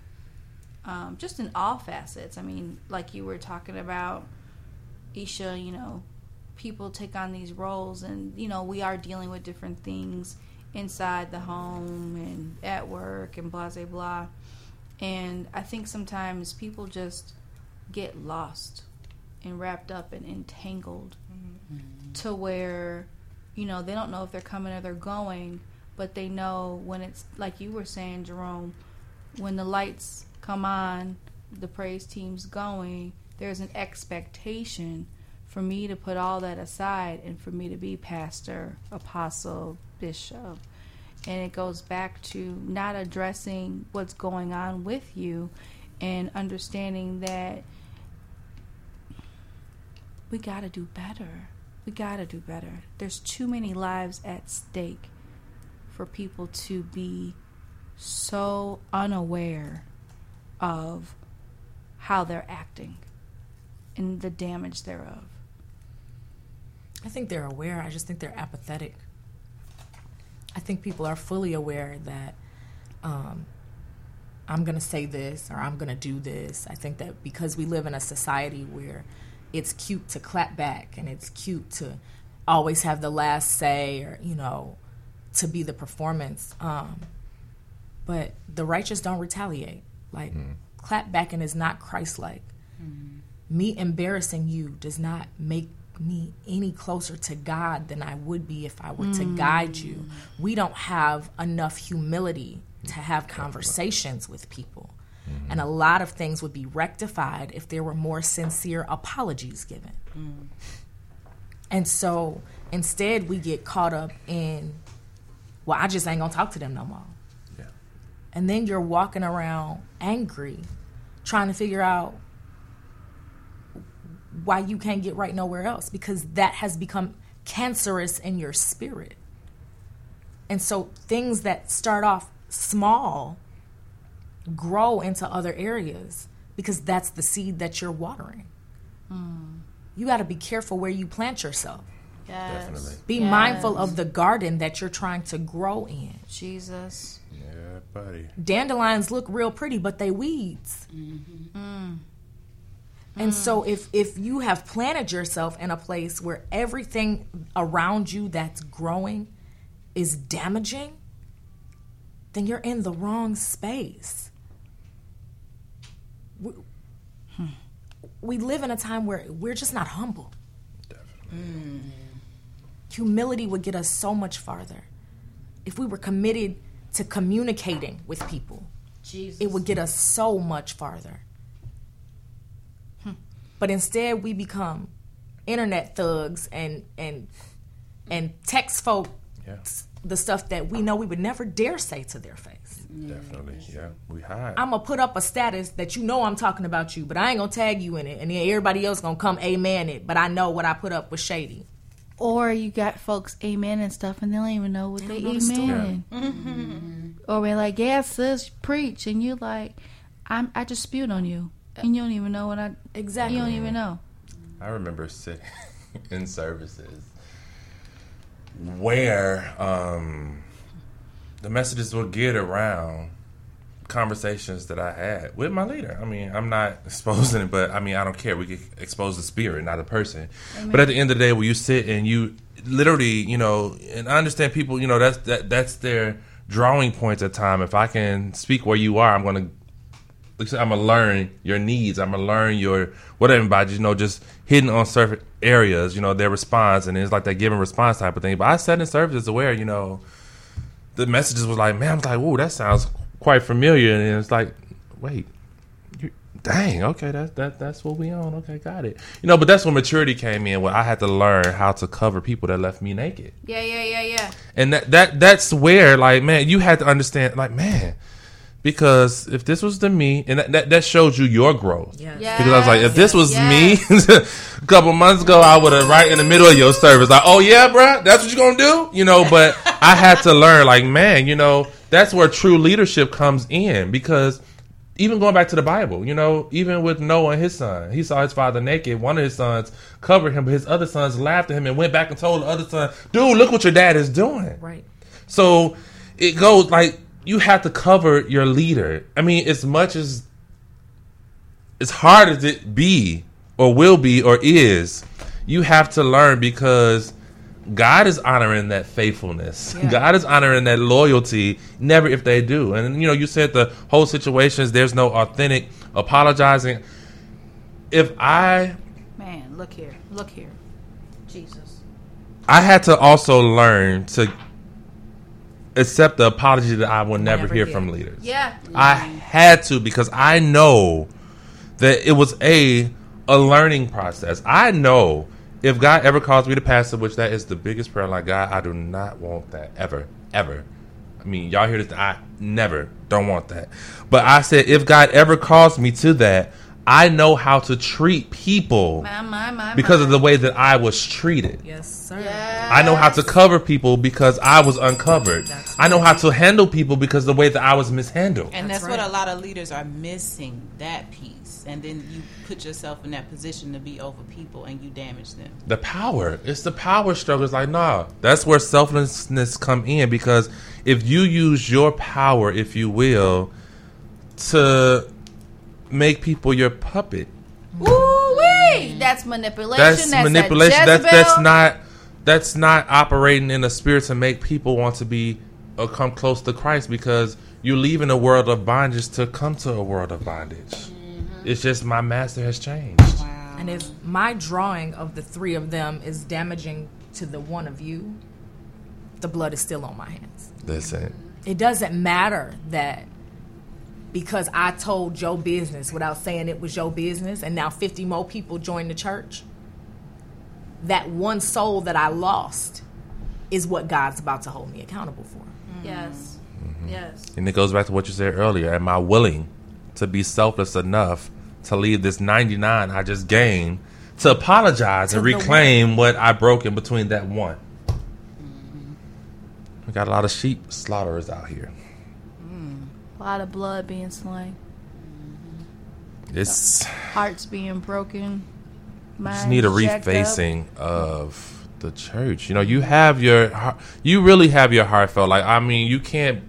um, just in all facets. I mean, like you were talking about, Isha, you know, people take on these roles, and you know, we are dealing with different things inside the home and at work and blah blah blah. And I think sometimes people just get lost and wrapped up and entangled to where you know they don't know if they're coming or they're going but they know when it's like you were saying jerome when the lights come on the praise team's going there's an expectation for me to put all that aside and for me to be pastor apostle bishop and it goes back to not addressing what's going on with you and understanding that we got to do better. We got to do better. There's too many lives at stake for people to be so unaware of how they're acting and the damage thereof. I think they're aware. I just think they're apathetic. I think people are fully aware that um, I'm going to say this or I'm going to do this. I think that because we live in a society where it's cute to clap back and it's cute to always have the last say or, you know, to be the performance. Um, but the righteous don't retaliate. Like, mm-hmm. clap backing is not Christ like. Mm-hmm. Me embarrassing you does not make me any closer to God than I would be if I were to mm. guide you. We don't have enough humility to mm-hmm. have conversations with people. And a lot of things would be rectified if there were more sincere apologies given. Mm. And so instead, we get caught up in, well, I just ain't gonna talk to them no more. Yeah. And then you're walking around angry, trying to figure out why you can't get right nowhere else because that has become cancerous in your spirit. And so things that start off small grow into other areas because that's the seed that you're watering. Hmm. You got to be careful where you plant yourself. Yes. Definitely. Be Yes. mindful of the garden that you're trying to grow in. Jesus. Yeah, buddy. Dandelions look real pretty, but they weeds. Mm-hmm. And mm. so if if you have planted yourself in a place where everything around you that's growing is damaging, then you're in the wrong space. We, hmm. we live in a time where we're just not humble. Mm. Humility would get us so much farther. If we were committed to communicating with people, Jesus. it would get us so much farther. Hmm. But instead, we become internet thugs and and and text folk Yeah, the stuff that we know we would never dare say to their face. definitely. Yeah, we hide. I'm gonna put up a status that you know I'm talking about you, but I ain't gonna tag you in it, and then everybody else gonna come amen it. But I know what I put up was shady. Or you got folks amen and stuff, and they don't even know what they, don't know the story. amen. Or we're like, "Yeah, sis, preach," and you like, "I'm I just spewed on you," and you don't even know what I Exactly. You don't even know. I remember sitting in services where um, the messages would get around conversations that I had with my leader. I mean, I'm not exposing it, but I mean, I don't care. We can expose the spirit, not the person. But at the end of the day, when you sit and you literally, you know, and I understand people, you know, that's that that's their drawing points at time. If I can speak where you are, I'm said, I'm gonna learn your needs. I'm gonna learn your whatever by you know just hitting on certain areas. You know their response, and it's like that give and response type of thing. But I sat in services where you know the messages was like, man, I was like, whoa, that sounds quite familiar, and it's like, wait, you, dang, okay, that's that that's what we on. Okay, got it. You know, but that's when maturity came in, where I had to learn how to cover people that left me naked Yeah, yeah, yeah, yeah. and that that that's where like man you had to understand like man because if this was to me and that, that, that showed you your growth Yes. Yeah. because I was like, if this was Yes. me a couple months ago, I would have right in the middle of your service, like, oh yeah, bruh, that's what you're gonna do, you know. But I had to learn, like, man, you know, that's where true leadership comes in because even going back to the Bible, you know, even with Noah and his son, he saw his father naked. One of his sons covered him, but his other sons laughed at him and went back and told the other son, dude, look what your dad is doing. Right. So it goes like you have to cover your leader. I mean, as much as as hard as it be or will be or is, you have to learn because God is honoring that faithfulness. God is honoring that loyalty. Never if they do. And you know, you said the whole situations. There's no authentic apologizing. If I Man, look here, look here, Jesus. I had to also learn to accept the apology that I will never, Never hear get. from leaders. Yeah, I had to because I know that it was a a learning process. I know if God ever calls me to pastor, which that is the biggest prayer, like God, I do not want that ever, ever. I mean, y'all hear this? I never don't want that. But I said, if God ever calls me to that, I know how to treat people my, my, my, because my. of the way that I was treated. Yes, sir. Yeah. I know how to cover people because I was uncovered. That's I know how to handle people because the way that I was mishandled. And that's, That's what a lot of leaders are missing that piece. And then you put yourself in that position to be over people and you damage them. The power. It's the power struggle. It's like, nah, that's where selflessness come in because if you use your power, if you will, to make people your puppet, Woo wee! That's manipulation. that's, That's, manipulation. That That's that's not that's not operating in a spirit to make people want to be or come close to Christ because you're leaving a world of bondage to come to a world of bondage. It's just my master has changed. Wow. And if my drawing of the three of them is damaging to the one of you, the blood is still on my hands. Listen, It It doesn't matter that because I told your business without saying it was your business, and now 50 more people joined the church. That one soul that I lost is what God's about to hold me accountable for. Mm. Yes. Mm-hmm. Yes. and it goes back to what you said earlier. Am I willing to be selfless enough to leave this 99 I just gained to apologize and reclaim what I broke in between that one? We got a lot of sheep slaughterers out here. Mm, a lot of blood being slain, mm-hmm. It's hearts being broken. you just need a jacked up. refacing of the church. You know, you have your heart, you really have your heartfelt. Like I mean, you can't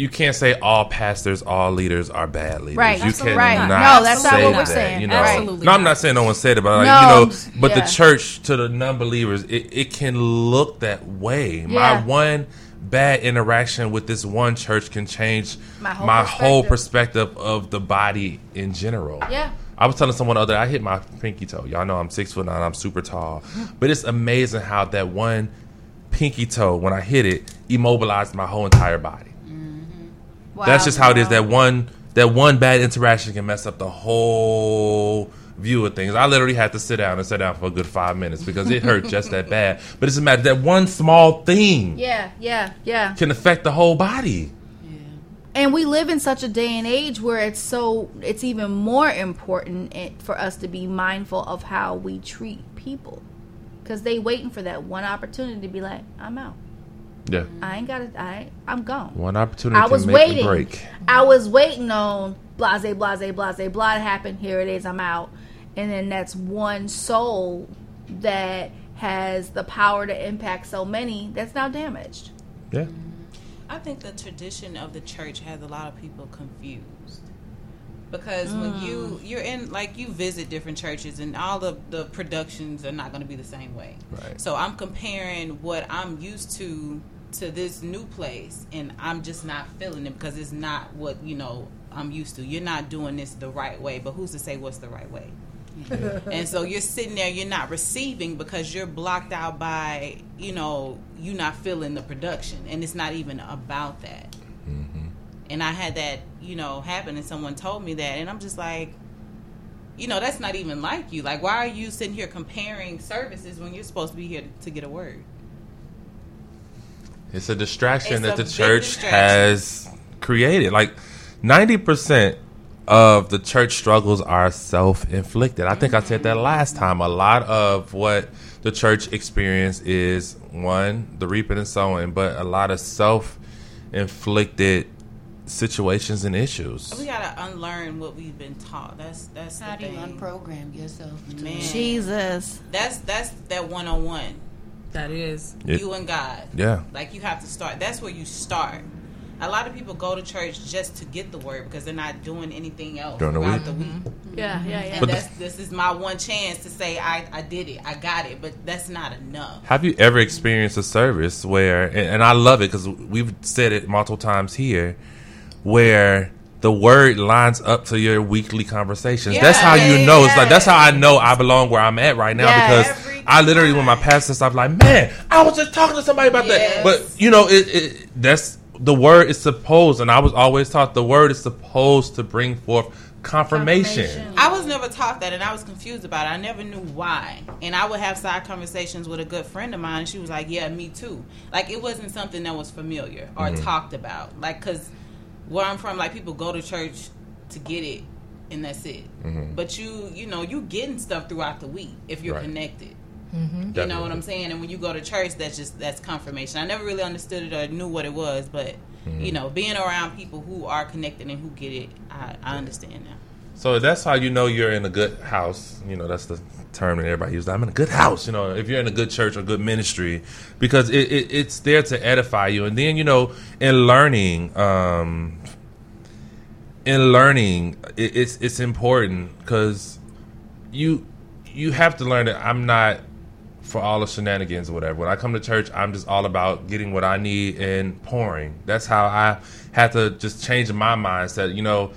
you can't say all pastors, all leaders are bad leaders. Right. You Absolutely cannot right. No, that's not what we're that, saying. You know? Absolutely No, I'm not. not saying no one said it, but like, No, you know, but yeah. the church to the non-believers, it, it can look that way. My one bad interaction with this one church can change My my whole whole, perspective. perspective of the body in general. Yeah. I was telling someone the other day, I hit my pinky toe. Y'all know I'm six foot nine, I'm super tall. But it's amazing how that one pinky toe, when I hit it, immobilized my whole entire body. Wow, That's just how it is. That one that one bad interaction can mess up the whole view of things. I literally had to sit down and sit down for a good five minutes because it hurt just that bad. But it's a matter that one small thing Yeah, yeah, yeah. can affect the whole body. And we live in such a day and age where it's so it's even more important for us to be mindful of how we treat people because they waiting for that one opportunity to be like, I'm out. Yeah. I ain't got it. I I'm gone. One opportunity I was make waiting. break. I was waiting on blase, blase, blase, blah to happen. Here it is. I'm out. And then that's one soul that has the power to impact so many that's now damaged. Yeah. I think the tradition of the church has a lot of people confused. Because when you mm. you're in like you visit different churches and all the the productions are not going to be the same way. Right. So I'm comparing what I'm used to to this new place and I'm just not feeling it because it's not what, you know, I'm used to. You're not doing this the right way, but who's to say what's the right way? and so you're sitting there, you're not receiving because you're blocked out by, you know, you not feeling the production, and it's not even about that. Mm-hmm. And I had that, you know, happen, and someone told me that, and I'm just like, you know, that's not even like you. Like, why are you sitting here comparing services when you're supposed to be here to get a word? It's a distraction It's that a the church has created. Like ninety percent of the church struggles are self-inflicted. I think I said that last time. A lot of what the church experience is one, the reaping and sowing, but a lot of self-inflicted situations and issues. We gotta unlearn what we've been taught. That's that's How the do you unprogram yourself? Man. Jesus. That's that's that one on one. That is. It- You and God. Yeah. Like you have to start. That's where you start. A lot of people go to church just to get the word because they're not doing anything else During the week. the week. Mm-hmm. Yeah, yeah, mm-hmm. yeah. And But the- that's this is my one chance to say I, I did it, I got it, but that's not enough. Have you ever experienced a service where, and, and I love it because we've said it multiple times here, where the word lines up to your weekly conversations. that's how you Yes. know. It's like that's how I know I belong where I'm at right now Yes. because I literally when my pastor stuff like, man, I was just talking to somebody about that. But you know, it, it that's the word is supposed, and I was always taught the word is supposed to bring forth confirmation. Confirmation. I was never taught that, and I was confused about it. I never knew why. And I would have side conversations with a good friend of mine, and she was like, "Yeah, me too." Like it wasn't something that was familiar or Mm-hmm. talked about. Like because where I'm from, like people go to church to get it, and that's it. Mm-hmm. But you, you know, you getting stuff throughout the week if you're Right. connected. You know what I'm saying? And when you go to church, that's just that's confirmation. I never really understood it or knew what it was, but Mm-hmm. you know, being around people who are connected and who get it, I, I understand now. So that's how you know you're in a good house. You know, that's the term that everybody uses. I'm in a good house. You know, if you're in a good church or good ministry, because it, it, it's there to edify you. And then, you know, in learning, um, in learning, it, it's it's important because you you have to learn that I'm not for all the shenanigans or whatever. When I come to church, I'm just all about getting what I need and pouring. That's how I had to just change my mindset. You know,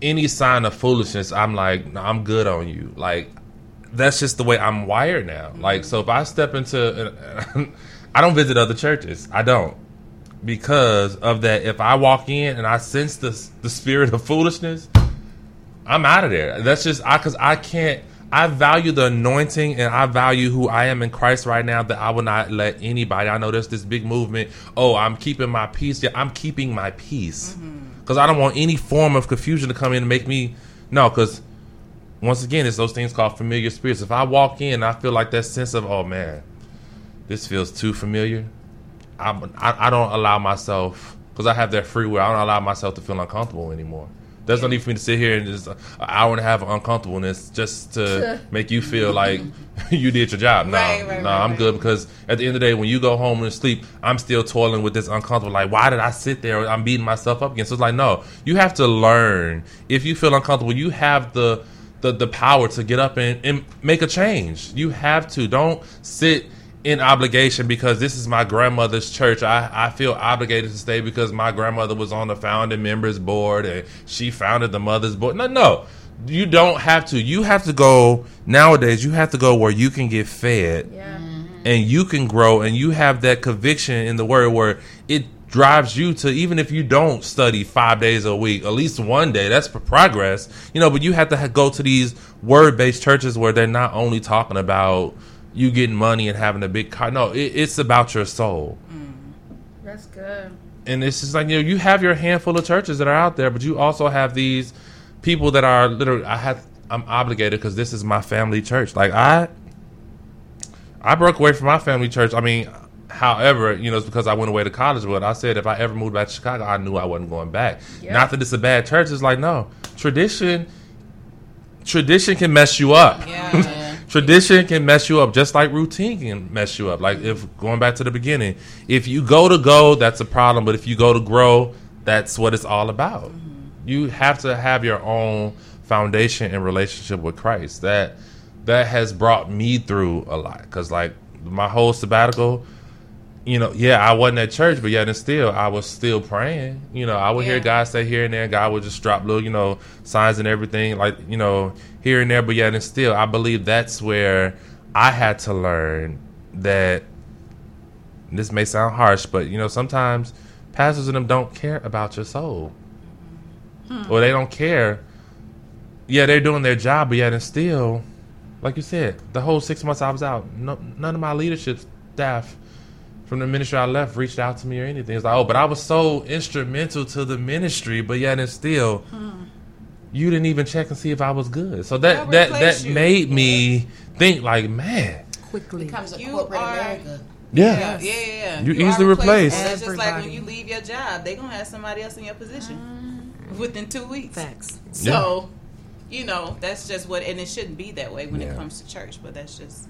any sign of foolishness, I'm like, no, I'm good on you. Like, that's just the way I'm wired now. Like, so if I step into, I don't visit other churches. I don't because of that. If I walk in and I sense the the spirit of foolishness, I'm out of there. That's just I because I can't. I value the anointing and I value who I am in Christ right now. That I will not let anybody. I know there's this big movement. Oh, I'm keeping my peace. Yeah, I'm keeping my peace mm-hmm. because I don't want any form of confusion to come in and make me no. Because once again, it's those things called familiar spirits. If I walk in, I feel like that sense of oh man, this feels too familiar. I'm, I I don't allow myself because I have that free will. I don't allow myself to feel uncomfortable anymore There's no need for me to sit here and just uh, an hour and a half of uncomfortableness just to make you feel like you did your job. No, Right, right, no, right, I'm good because at the end of the day, when you go home and sleep, I'm still toiling with this uncomfortable. Like, why did I sit there? I'm beating myself up again. So it's like, no, you have to learn. If you feel uncomfortable, you have the the, the power to get up and, and make a change. You have to. Don't sit in obligation because this is my grandmother's church. I, I feel obligated to stay because my grandmother was on the founding members board and she founded the mother's board. No, no. You don't have to. You have to go nowadays, you have to go where you can get fed Yeah. Mm-hmm. and you can grow and you have that conviction in the word where it drives you to even if you don't study five days a week at least one day that's for progress you know but you have to go to these word-based churches where they're not only talking about you getting money and having a big car. No it, it's about your soul. Mm. That's good. and it's just like you know you have your handful of churches that are out there but you also have these people that are literally i have i'm obligated because this is my family church. Like i i broke away from my family church. I mean however you know it's because i went away to college but i said if i ever moved back to chicago i knew i wasn't going back. Not that it's a bad church it's like no. Tradition tradition can mess you up. Yeah. Tradition can mess you up just like routine can mess you up. Like if going back to the beginning if you go to go that's a problem but if you go to grow that's what it's all about. Mm-hmm. You have to have your own foundation and relationship with christ. That that has brought me through a lot because like my whole sabbatical you know, yeah, I wasn't at church, but yet and still, I was still praying. You know, I would hear God say here and there, God would just drop little, you know, signs and everything, like, you know, here and there, but yet and still, I believe that's where I had to learn that this may sound harsh, but, you know, sometimes pastors and them don't care about your soul. Hmm. Or they don't care. Yeah, they're doing their job, but yet and still, like you said, the whole six months I was out, no, none of my leadership staff from the ministry I left reached out to me or anything. It's like, oh, but I was so instrumental to the ministry, but yet and still, hmm. you didn't even check and see if I was good. So that They'll that that you. made me think like, man, Quickly. Becomes a You corporate are- America. yeah, Yeah, yeah, yeah. You are easily replaced. replaceable. It's just like when you leave your job, they're gonna have somebody else in your position mm. within two weeks. Facts. So, you know, that's just what, and it shouldn't be that way when Yeah. it comes to church. But that's just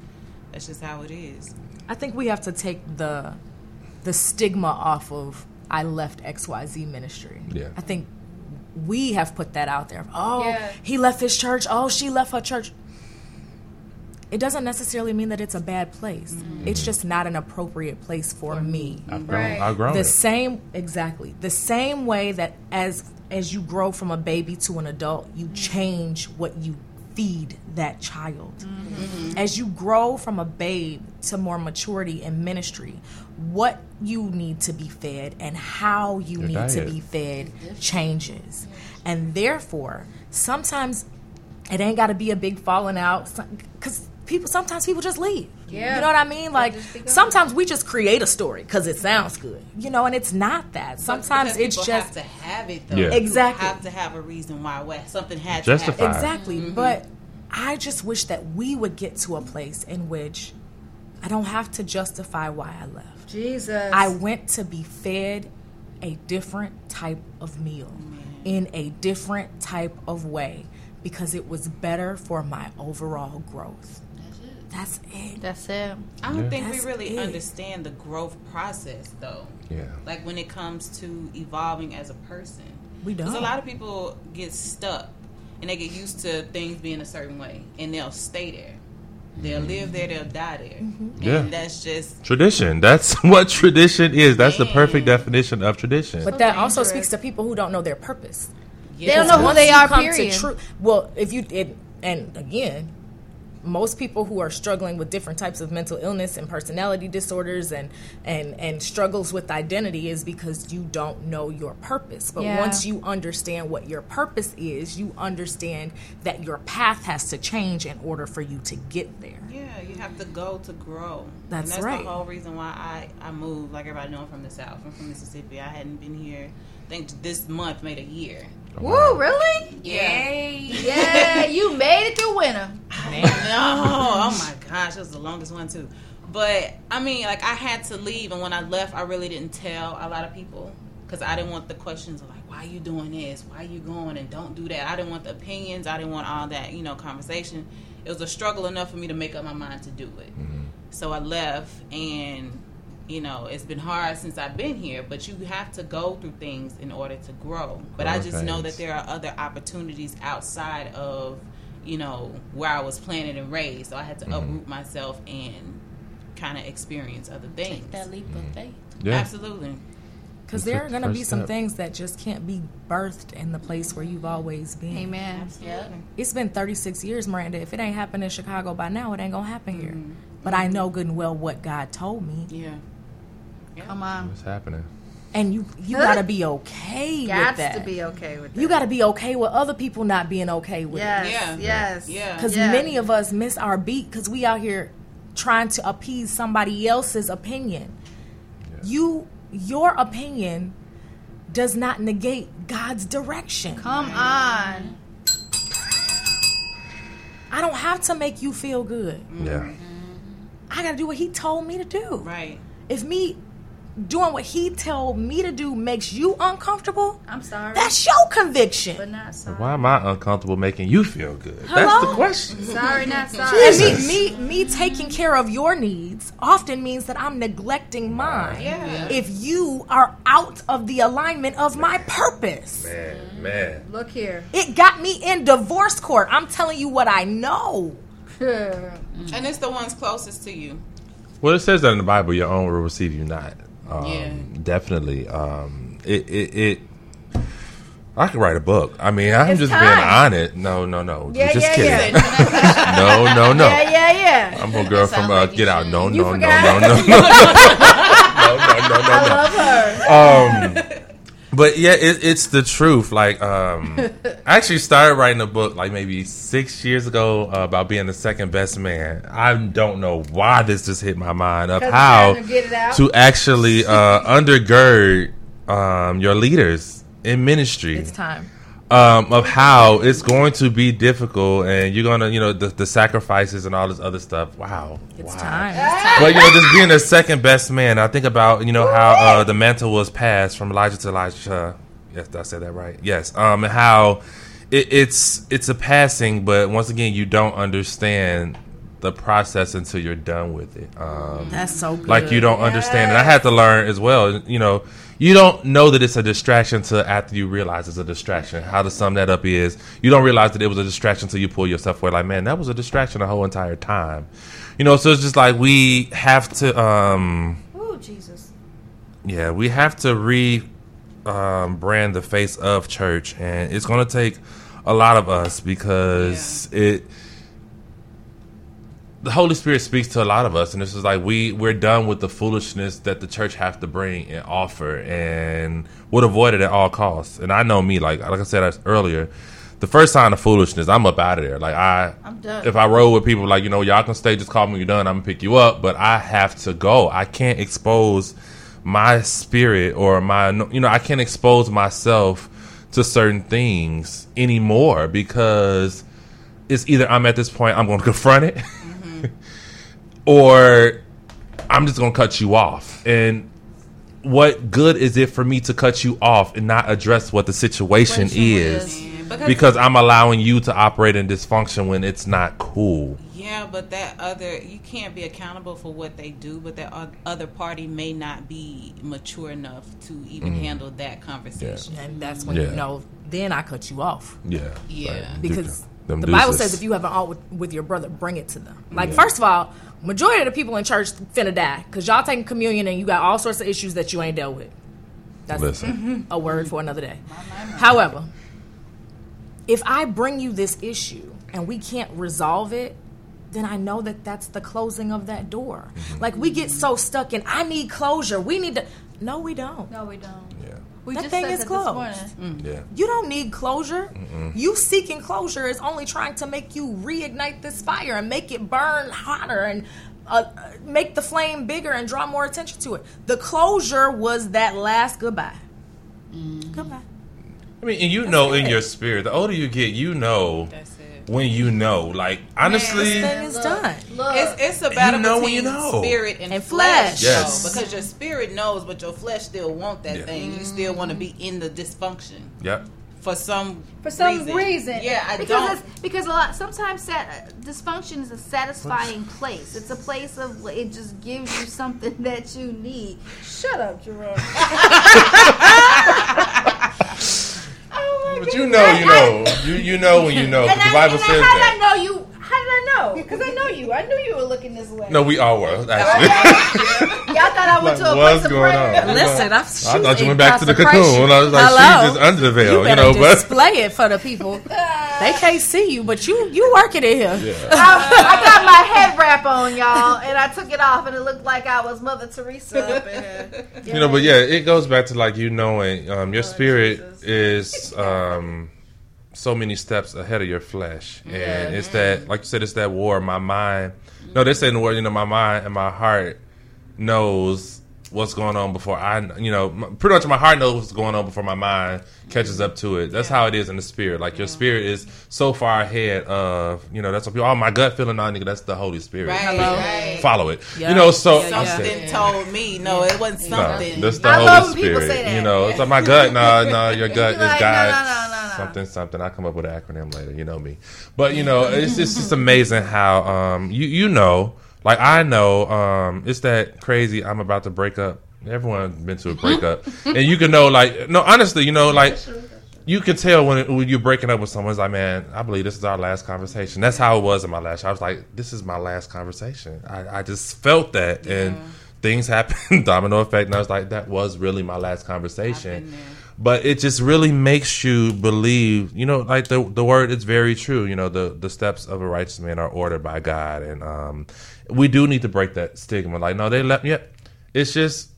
that's just how it is. I think we have to take the the stigma off of I left XYZ ministry. Yeah. I think we have put that out there. Oh, Yeah. he left his church. Oh, she left her church. It doesn't necessarily mean that it's a bad place. Mm-hmm. It's just not an appropriate place for me. I've grown, Right. I've grown the it. same exactly the same way that as as you grow from a baby to an adult you mm-hmm. change what you feed that child. Mm-hmm. As you grow from a babe to more maturity in ministry what you need to be fed and how you Your need to be fed changes. And therefore sometimes it ain't got to be a big falling out because people sometimes people just leave Yeah. you know what i mean like just be gone. sometimes we just create a story because it sounds good you know and it's not that sometimes it's people just have to have it though. Yeah. You Exactly. have to have a reason why what something had Justify. to happen. exactly mm-hmm. but i just wish that we would get to a place in which i don't have to justify why i left Jesus. i went to be fed a different type of meal in a different type of way because it was better for my overall growth that's it That's it. I don't Yeah. think we really it. understand the growth process though. Yeah. Like when it comes to evolving as a person. we Because don't Because a lot of people get stuck and they get used to things being a certain way and they'll stay there. They'll live there, they'll die there. Mm-hmm. Yeah. That's just Tradition. That's what tradition is. That's the perfect definition of tradition. but that also speaks to people who don't know their purpose They don't know who they are, come period. To tru- well, if you it, and again, most people who are struggling with different types of mental illness and personality disorders and and and struggles with identity is because you don't know your purpose. But Yeah. once you understand what your purpose is, you understand that your path has to change in order for you to get there. Yeah, you have to go to grow. That's and that's right. the whole reason why I, I moved. Like everybody know I'm from the South. I'm from Mississippi. I hadn't been here. I think this month made a year. Woo, really? Yeah. Yeah, you made it through winter. no, oh my gosh, it was the longest one too. But I mean, like I had to leave, and when I left, I really didn't tell a lot of people because I didn't want the questions of like, why are you doing this? Why are you going and don't do that? I didn't want the opinions. I didn't want all that, you know, conversation. It was a struggle enough for me to make up my mind to do it. Mm-hmm. So I left, and you know, it's been hard since I've been here. But you have to go through things in order to grow. But I just know that there are other opportunities outside of, you know, where I was planted and raised. So I had to uproot myself and kind of experience other things. Take That leap of faith. Yeah. Absolutely. Because there are going to be some step. things that just can't be birthed in the place where you've always been. Amen. Yep. It's been 36 years, Miranda. If it ain't happened in Chicago by now, it ain't going to happen here. Mm-hmm. But I know good and well what God told me. Yeah. Come on. What's happening? And you you got to be okay with that. You Gotta be okay with that. you got to be okay with other people not being okay with it. Yes. Yeah. Yes. Yeah. Because Yeah. many of us miss our beat because we out here trying to appease somebody else's opinion. You, your opinion does not negate God's direction. Come on. I don't have to make you feel good. Yeah. Mm-hmm. I got to do what He told me to do. Right. If me doing what He told me to do makes you uncomfortable, I'm sorry. that's your conviction. but not sorry. Why am I uncomfortable making you feel good? That's the question. Sorry, not sorry. And me, me, me taking care of your needs often means that I'm neglecting mine. Yeah. If you are out of the alignment of my purpose, Man, man. Look here. it got me in divorce court. I'm telling you what I know. And it's the ones closest to you. Well, it says that in the Bible, your own will receive you not. Um, Yeah. Definitely. Um, it, it, it, I could write a book. I mean, I'm It's just time. being honest. No, no, no. Yeah, just yeah, kidding. yeah. No, no, no. Yeah, yeah, yeah. I'm a girl from uh, like Get Out. No, no, no, forgot? no, no, no. no, no, no, no, I no. love her. Um, but yeah, it, it's the truth. Like, um, I actually started writing a book like maybe six years ago uh, about being the second best man. I don't know why this just hit my mind of how to get it out. to actually uh, undergird um, your leaders in ministry It's time. Um, of how it's going to be difficult and you're gonna you know the, the sacrifices and all this other stuff. Wow. It's wow. time. but you know just being the second best man i think about you know how uh, the mantle was passed from elijah to elisha. Yes did i said that right? Yes. Um and how it, it's it's a passing but once again you don't understand the process until you're done with it. Um That's so good. like you don't understand and i had to learn as well you know you don't know that it's a distraction till after you realize it's a distraction. How to sum that up is you don't realize that it was a distraction until you pull yourself away. Like man that was a distraction the whole entire time. You know so it's just like we have to um Oh, Jesus. yeah we have to re um, brand the face of church. And it's going to take a lot of us because it the Holy Spirit speaks to a lot of us, and this is like we we're done with the foolishness that the church have to bring and offer, and would avoid it at all costs. And I know me, like like I said earlier, the first sign of foolishness, I'm up out of there. Like I, I'm done. if I roll with people, like you know, y'all can stay, just call me when you're done. I'm gonna pick you up, but I have to go. I can't expose my spirit or my, you know, I can't expose myself to certain things anymore because it's either I'm at this point, I'm going to confront it, or I'm just going to cut you off. And what good is it for me to cut you off and not address what the situation is? Because, Because I'm allowing you to operate in dysfunction when it's not cool. yeah, but that other you can't be accountable for what they do, but that other party may not be mature enough to even mm-hmm. handle that conversation. And that's when Yeah. you know. Then I cut you off Yeah. Yeah. Like, because them the dudes Bible says if you have an alt with, with your brother, bring it to them. Like first of all, majority of the people in church finna die because y'all taking communion and you got all sorts of issues that you ain't dealt with. That's Listen. a word for another day. However, if I bring you this issue and we can't resolve it, then I know that that's the closing of that door. Mm-hmm. Like we get so stuck in, I need closure. We need to. No, we don't. No, we don't. Yeah. We That just thing said is that closed. this morning. Yeah. You don't need closure. You seeking closure is only trying to make you reignite this fire and make it burn hotter and uh, uh, make the flame bigger and draw more attention to it. The closure was that last goodbye. Goodbye. I mean, and you know in your spirit, the older you get, you know That's it. When you know. Like honestly, Thing is done. Look, It's, it's a battle You know when between you know. spirit and, And flesh, flesh. Yes. though, because your spirit knows, but your flesh still want that Yeah. thing. You still want to be in the dysfunction yep. for some for some reason. Yeah, I because don't. It's, because a lot sometimes sat, dysfunction is a satisfying place. It's a place of it just gives you something that you need. Shut up, Jerome. But you know, you know, you you know when you know. And The I, Bible and says how that. I know you? How know? Because I know you. I knew you were looking this way. No, we all were actually. Y'all thought I went Like, to a what's place of going prayer. on? Listen, I'm I thought you went back to the consecration. cocoon. I was like, Hello? she's just under the veil, You you, know. But display it for the people. they can't see you, but you you working in here. I, I got my head wrap on, y'all, and I took it off, and it looked like I was Mother Teresa up in here. you know, but yeah, it goes back to like you knowing um, your spirit is um, so many steps ahead of your flesh, and it's that, like you said, it's that war. My mind, no, they say in the word, you know, my mind and my heart knows what's going on before I, you know, pretty much my heart knows what's going on before my mind catches up to it. That's how it is in the spirit. Like your spirit is so far ahead of, you know, that's what people. Oh, my gut feeling, now, nigga, that's the Holy Spirit. Right, right. Follow it. Yeah. You know, so Yeah, yeah. Something told me. No, it wasn't no, something. this the I Holy love when people Spirit. You know, it's like my gut. No, no, your gut is like, God. no, no, no, no, no. Something, something. I come up with an acronym later. You know me, but you know, it's just, it's just amazing how um you you know, like I know um it's that crazy. I'm about to break up. Everyone's been to a breakup, and you can know like no, honestly, you know like. You can tell when, it, when you're breaking up with someone. It's like, man, I believe this is our last conversation. That's how it was in my last. I was like, this is my last conversation. I, I just felt that, and things happened, domino effect, and I was like, that was really my last conversation. But it just really makes you believe, you know, like the the word is very true. You know, the the steps of a righteous man are ordered by God, and um, we do need to break that stigma. Like, no, they left. Yeah, it's just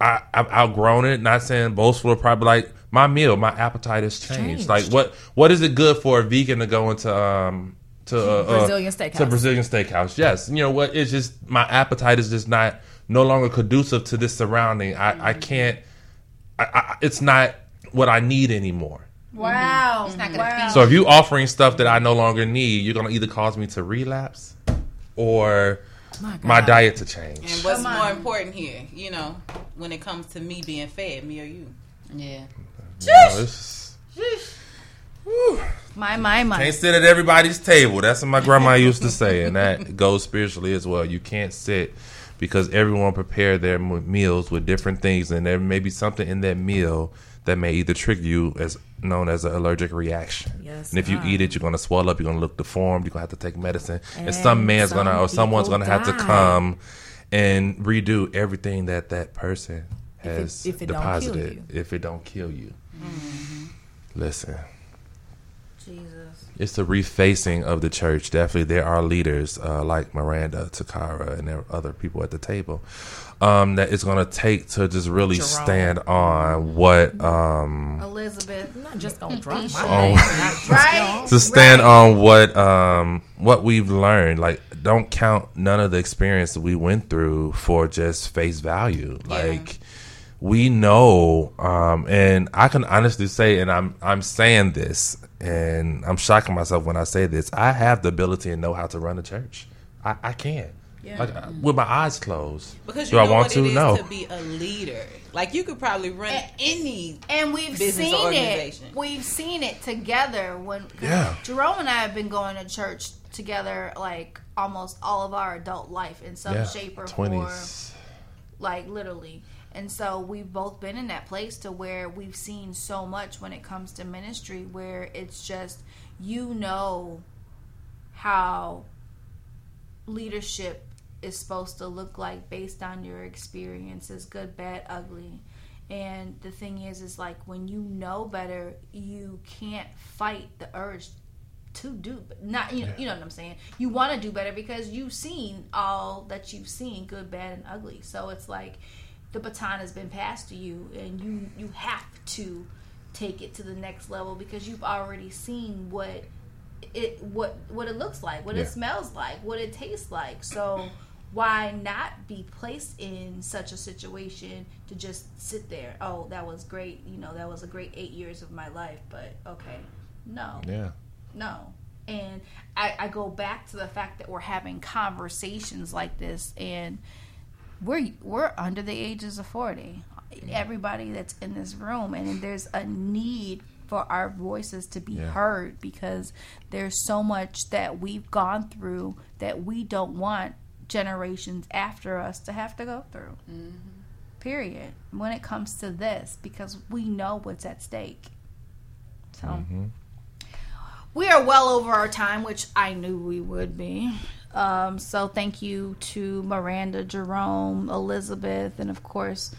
I, I've outgrown it. Not saying boastful, or probably like my meal, my appetite has changed. Changed. Like what what is it good for a vegan to go into um to uh, uh, Brazilian to. Brazilian steakhouse? Yes, you know what? It's just my appetite is just not no longer conducive to this surrounding. I I can't. I, I, it's not what I need anymore. Wow. Mm-hmm. It's not wow. So if you offering stuff that I no longer need, you're gonna either cause me to relapse or my, diet to change. And what's more important here, you know, when it comes to me being fed, me or you? Yeah. You know, it's- My, my, my. Can't sit at everybody's table. That's what my grandma used to say, and that goes spiritually as well. You can't sit because everyone prepared their m- meals with different things, and there may be something in that meal that may either trigger you as known as an allergic reaction. Yes, and if you God. eat it, you're gonna swell up. You're gonna look deformed. You're gonna have to take medicine, and, some And man's gonna or someone's gonna have to come and redo everything that that person has if it don't kill deposited. If it don't kill you, mm-hmm. listen Jesus. It's the refacing of the church. Definitely, there are leaders uh, like Miranda, Takara, and there are other people at the table um, that it's going to take to just really Jerome. stand on what um, Elizabeth. I'm not just gonna drop my Oh. name. Not just Right? to stand on what um, what we've learned. Like, don't count none of the experience that we went through for just face value. Like. We know, um, and I can honestly say, and I'm I'm saying this, and I'm shocking myself when I say this. I have the ability and know how to run a church. I, I can, like uh, with my eyes closed. Because Do you I know want what to? it is No. to be a leader. Like you could probably run And- any. And we've seen or it. We've seen it together when Yeah. Jerome and I have been going to church together like almost all of our adult life in some Yeah, shape or form. like literally and so we've both been in that place to where we've seen so much when it comes to ministry where it's just you know how leadership is supposed to look like based on your experiences good bad ugly. And the thing is is like when you know better you can't fight the urge to do not you know, you know what i'm saying? You want to do better because you've seen all that you've seen good bad and ugly. So it's like the baton has been passed to you and you you have to take it to the next level because you've already seen what it what what it looks like what Yeah. it smells like what it tastes like so why not be placed in such a situation to just sit there oh that was great you know that was a great eight years of my life but okay no Yeah. No. And I, I go back to the fact that we're having conversations like this and we're we're under the ages of 40 everybody that's in this room and there's a need for our voices to be Yeah. heard because there's so much that we've gone through that we don't want generations after us to have to go through. Mm-hmm. Period. When it comes to this because we know what's at stake. So. Mm-hmm. We are well over our time, which I knew we would be. Um, so thank you to Miranda, Jerome, Elizabeth, and of course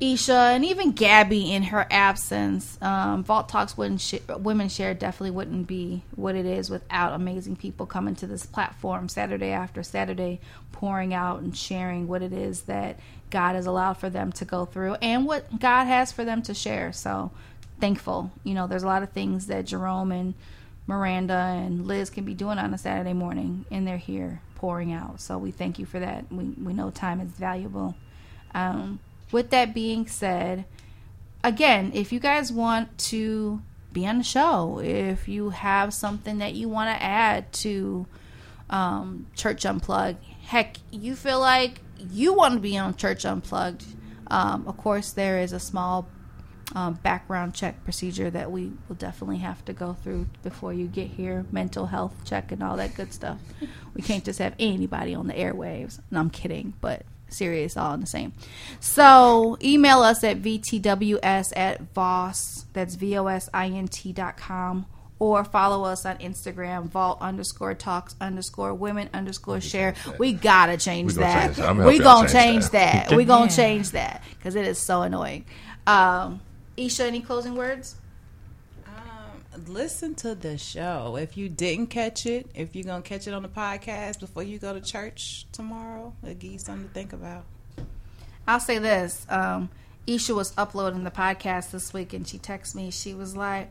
Isha, and even Gabby in her absence. Um, Vault Talks wouldn't sh- Women Share definitely wouldn't be what it is without amazing people coming to this platform Saturday after Saturday, pouring out and sharing what it is that God has allowed for them to go through and what God has for them to share. So thankful. You know, there's a lot of things that Jerome and Miranda and Liz can be doing on a Saturday morning, and they're here pouring out. So we thank you for that. We we know time is valuable. Um, with that being said, again, if you guys want to be on the show, if you have something that you want to add to um, Church Unplugged, heck, you feel like you want to be on Church Unplugged. Um, of course, there is a small um, background check procedure that we will definitely have to go through before you get here mental health check and all that good stuff. We can't just have anybody on the airwaves. No i'm kidding but serious all in the same. So email us at vtws at vos that's v-o-s-i-n-t dot com or follow us on instagram vault underscore talks underscore women underscore share. we gotta change that. change that. I'm gonna we gonna change change that. that. We gonna change that because it is so annoying. Um isha any closing words Um, listen to the show. If you didn't catch it, if you're gonna catch it on the podcast before you go to church tomorrow, it'll give you something to think about. I'll say this. Um, Isha was uploading the podcast this week and she texted me. She was like,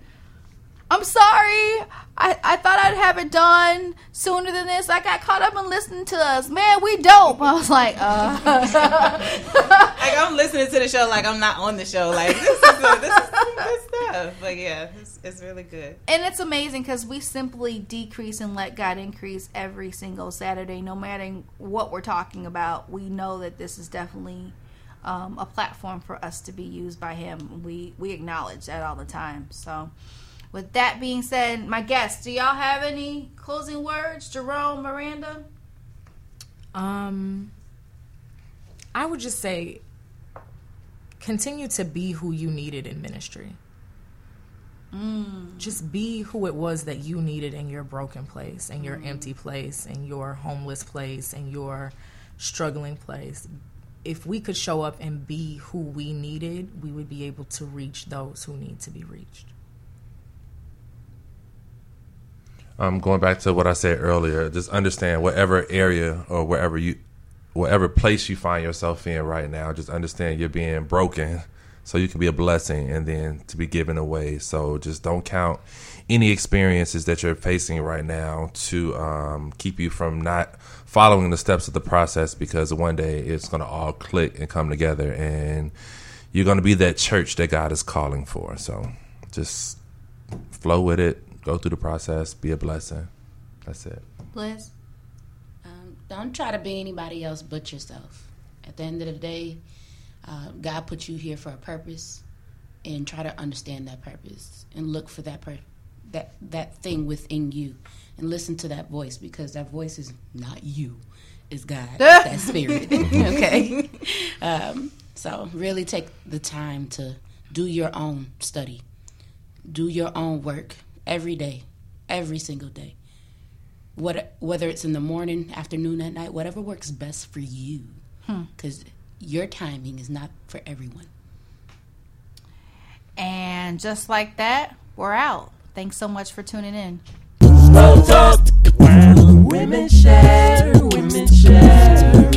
I'm sorry. I, I thought I'd have it done sooner than this. I got caught up in listening to us. Man, we dope. I was like, uh. Like I'm listening to the show, like I'm not on the show. Like this is this is good stuff. But yeah, it's, it's really good. and it's amazing because we simply decrease and let God increase every single Saturday, no matter what we're talking about. We know that this is definitely um, a platform for us to be used by Him. We we acknowledge that all the time. So, with that being said, my guests, do y'all have any closing words, Jerome, Miranda? Um, I would just say continue to be who you needed in ministry. Just be who it was that you needed in your broken place, in your empty place, in your homeless place, in your struggling place. If we could show up and be who we needed, we would be able to reach those who need to be reached. Um, going back to what I said earlier, just understand whatever area or wherever you, whatever place you find yourself in right now, just understand you're being broken, so you can be a blessing and then to be given away. So just don't count any experiences that you're facing right now to um, keep you from not following the steps of the process, because one day it's going to all click and come together, and you're going to be that church that God is calling for. So just flow with it, go through the process, be a blessing. That's it. Bless. Um, don't try to be anybody else but yourself. At the end of the day, uh, God put you here for a purpose, and try to understand that purpose and look for that per- that that thing within you, and listen to that voice because that voice is not you, it's God, it's that spirit. okay, um, so really take the time to do your own study, do your own work every day, every single day what whether it's in the morning, afternoon, at night, whatever works best for you, hmm. because your timing is not for everyone. And just like that, we're out. Thanks so much for tuning in. Vault talk. Women share, women share.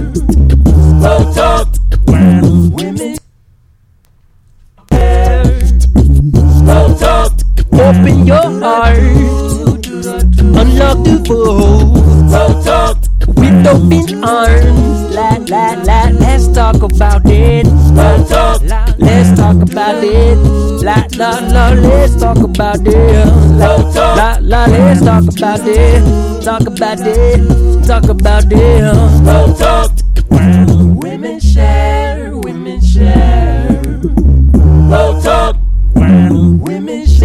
Vault talk. Women Open your heart. Unlock the vault. With open arms. La, la, la. Let's talk about it. Let's talk about it. La la la, let's talk about it. La la let's talk about it. Talk about it. Talk about it. Women share, women share.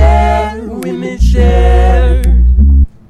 Share, women share.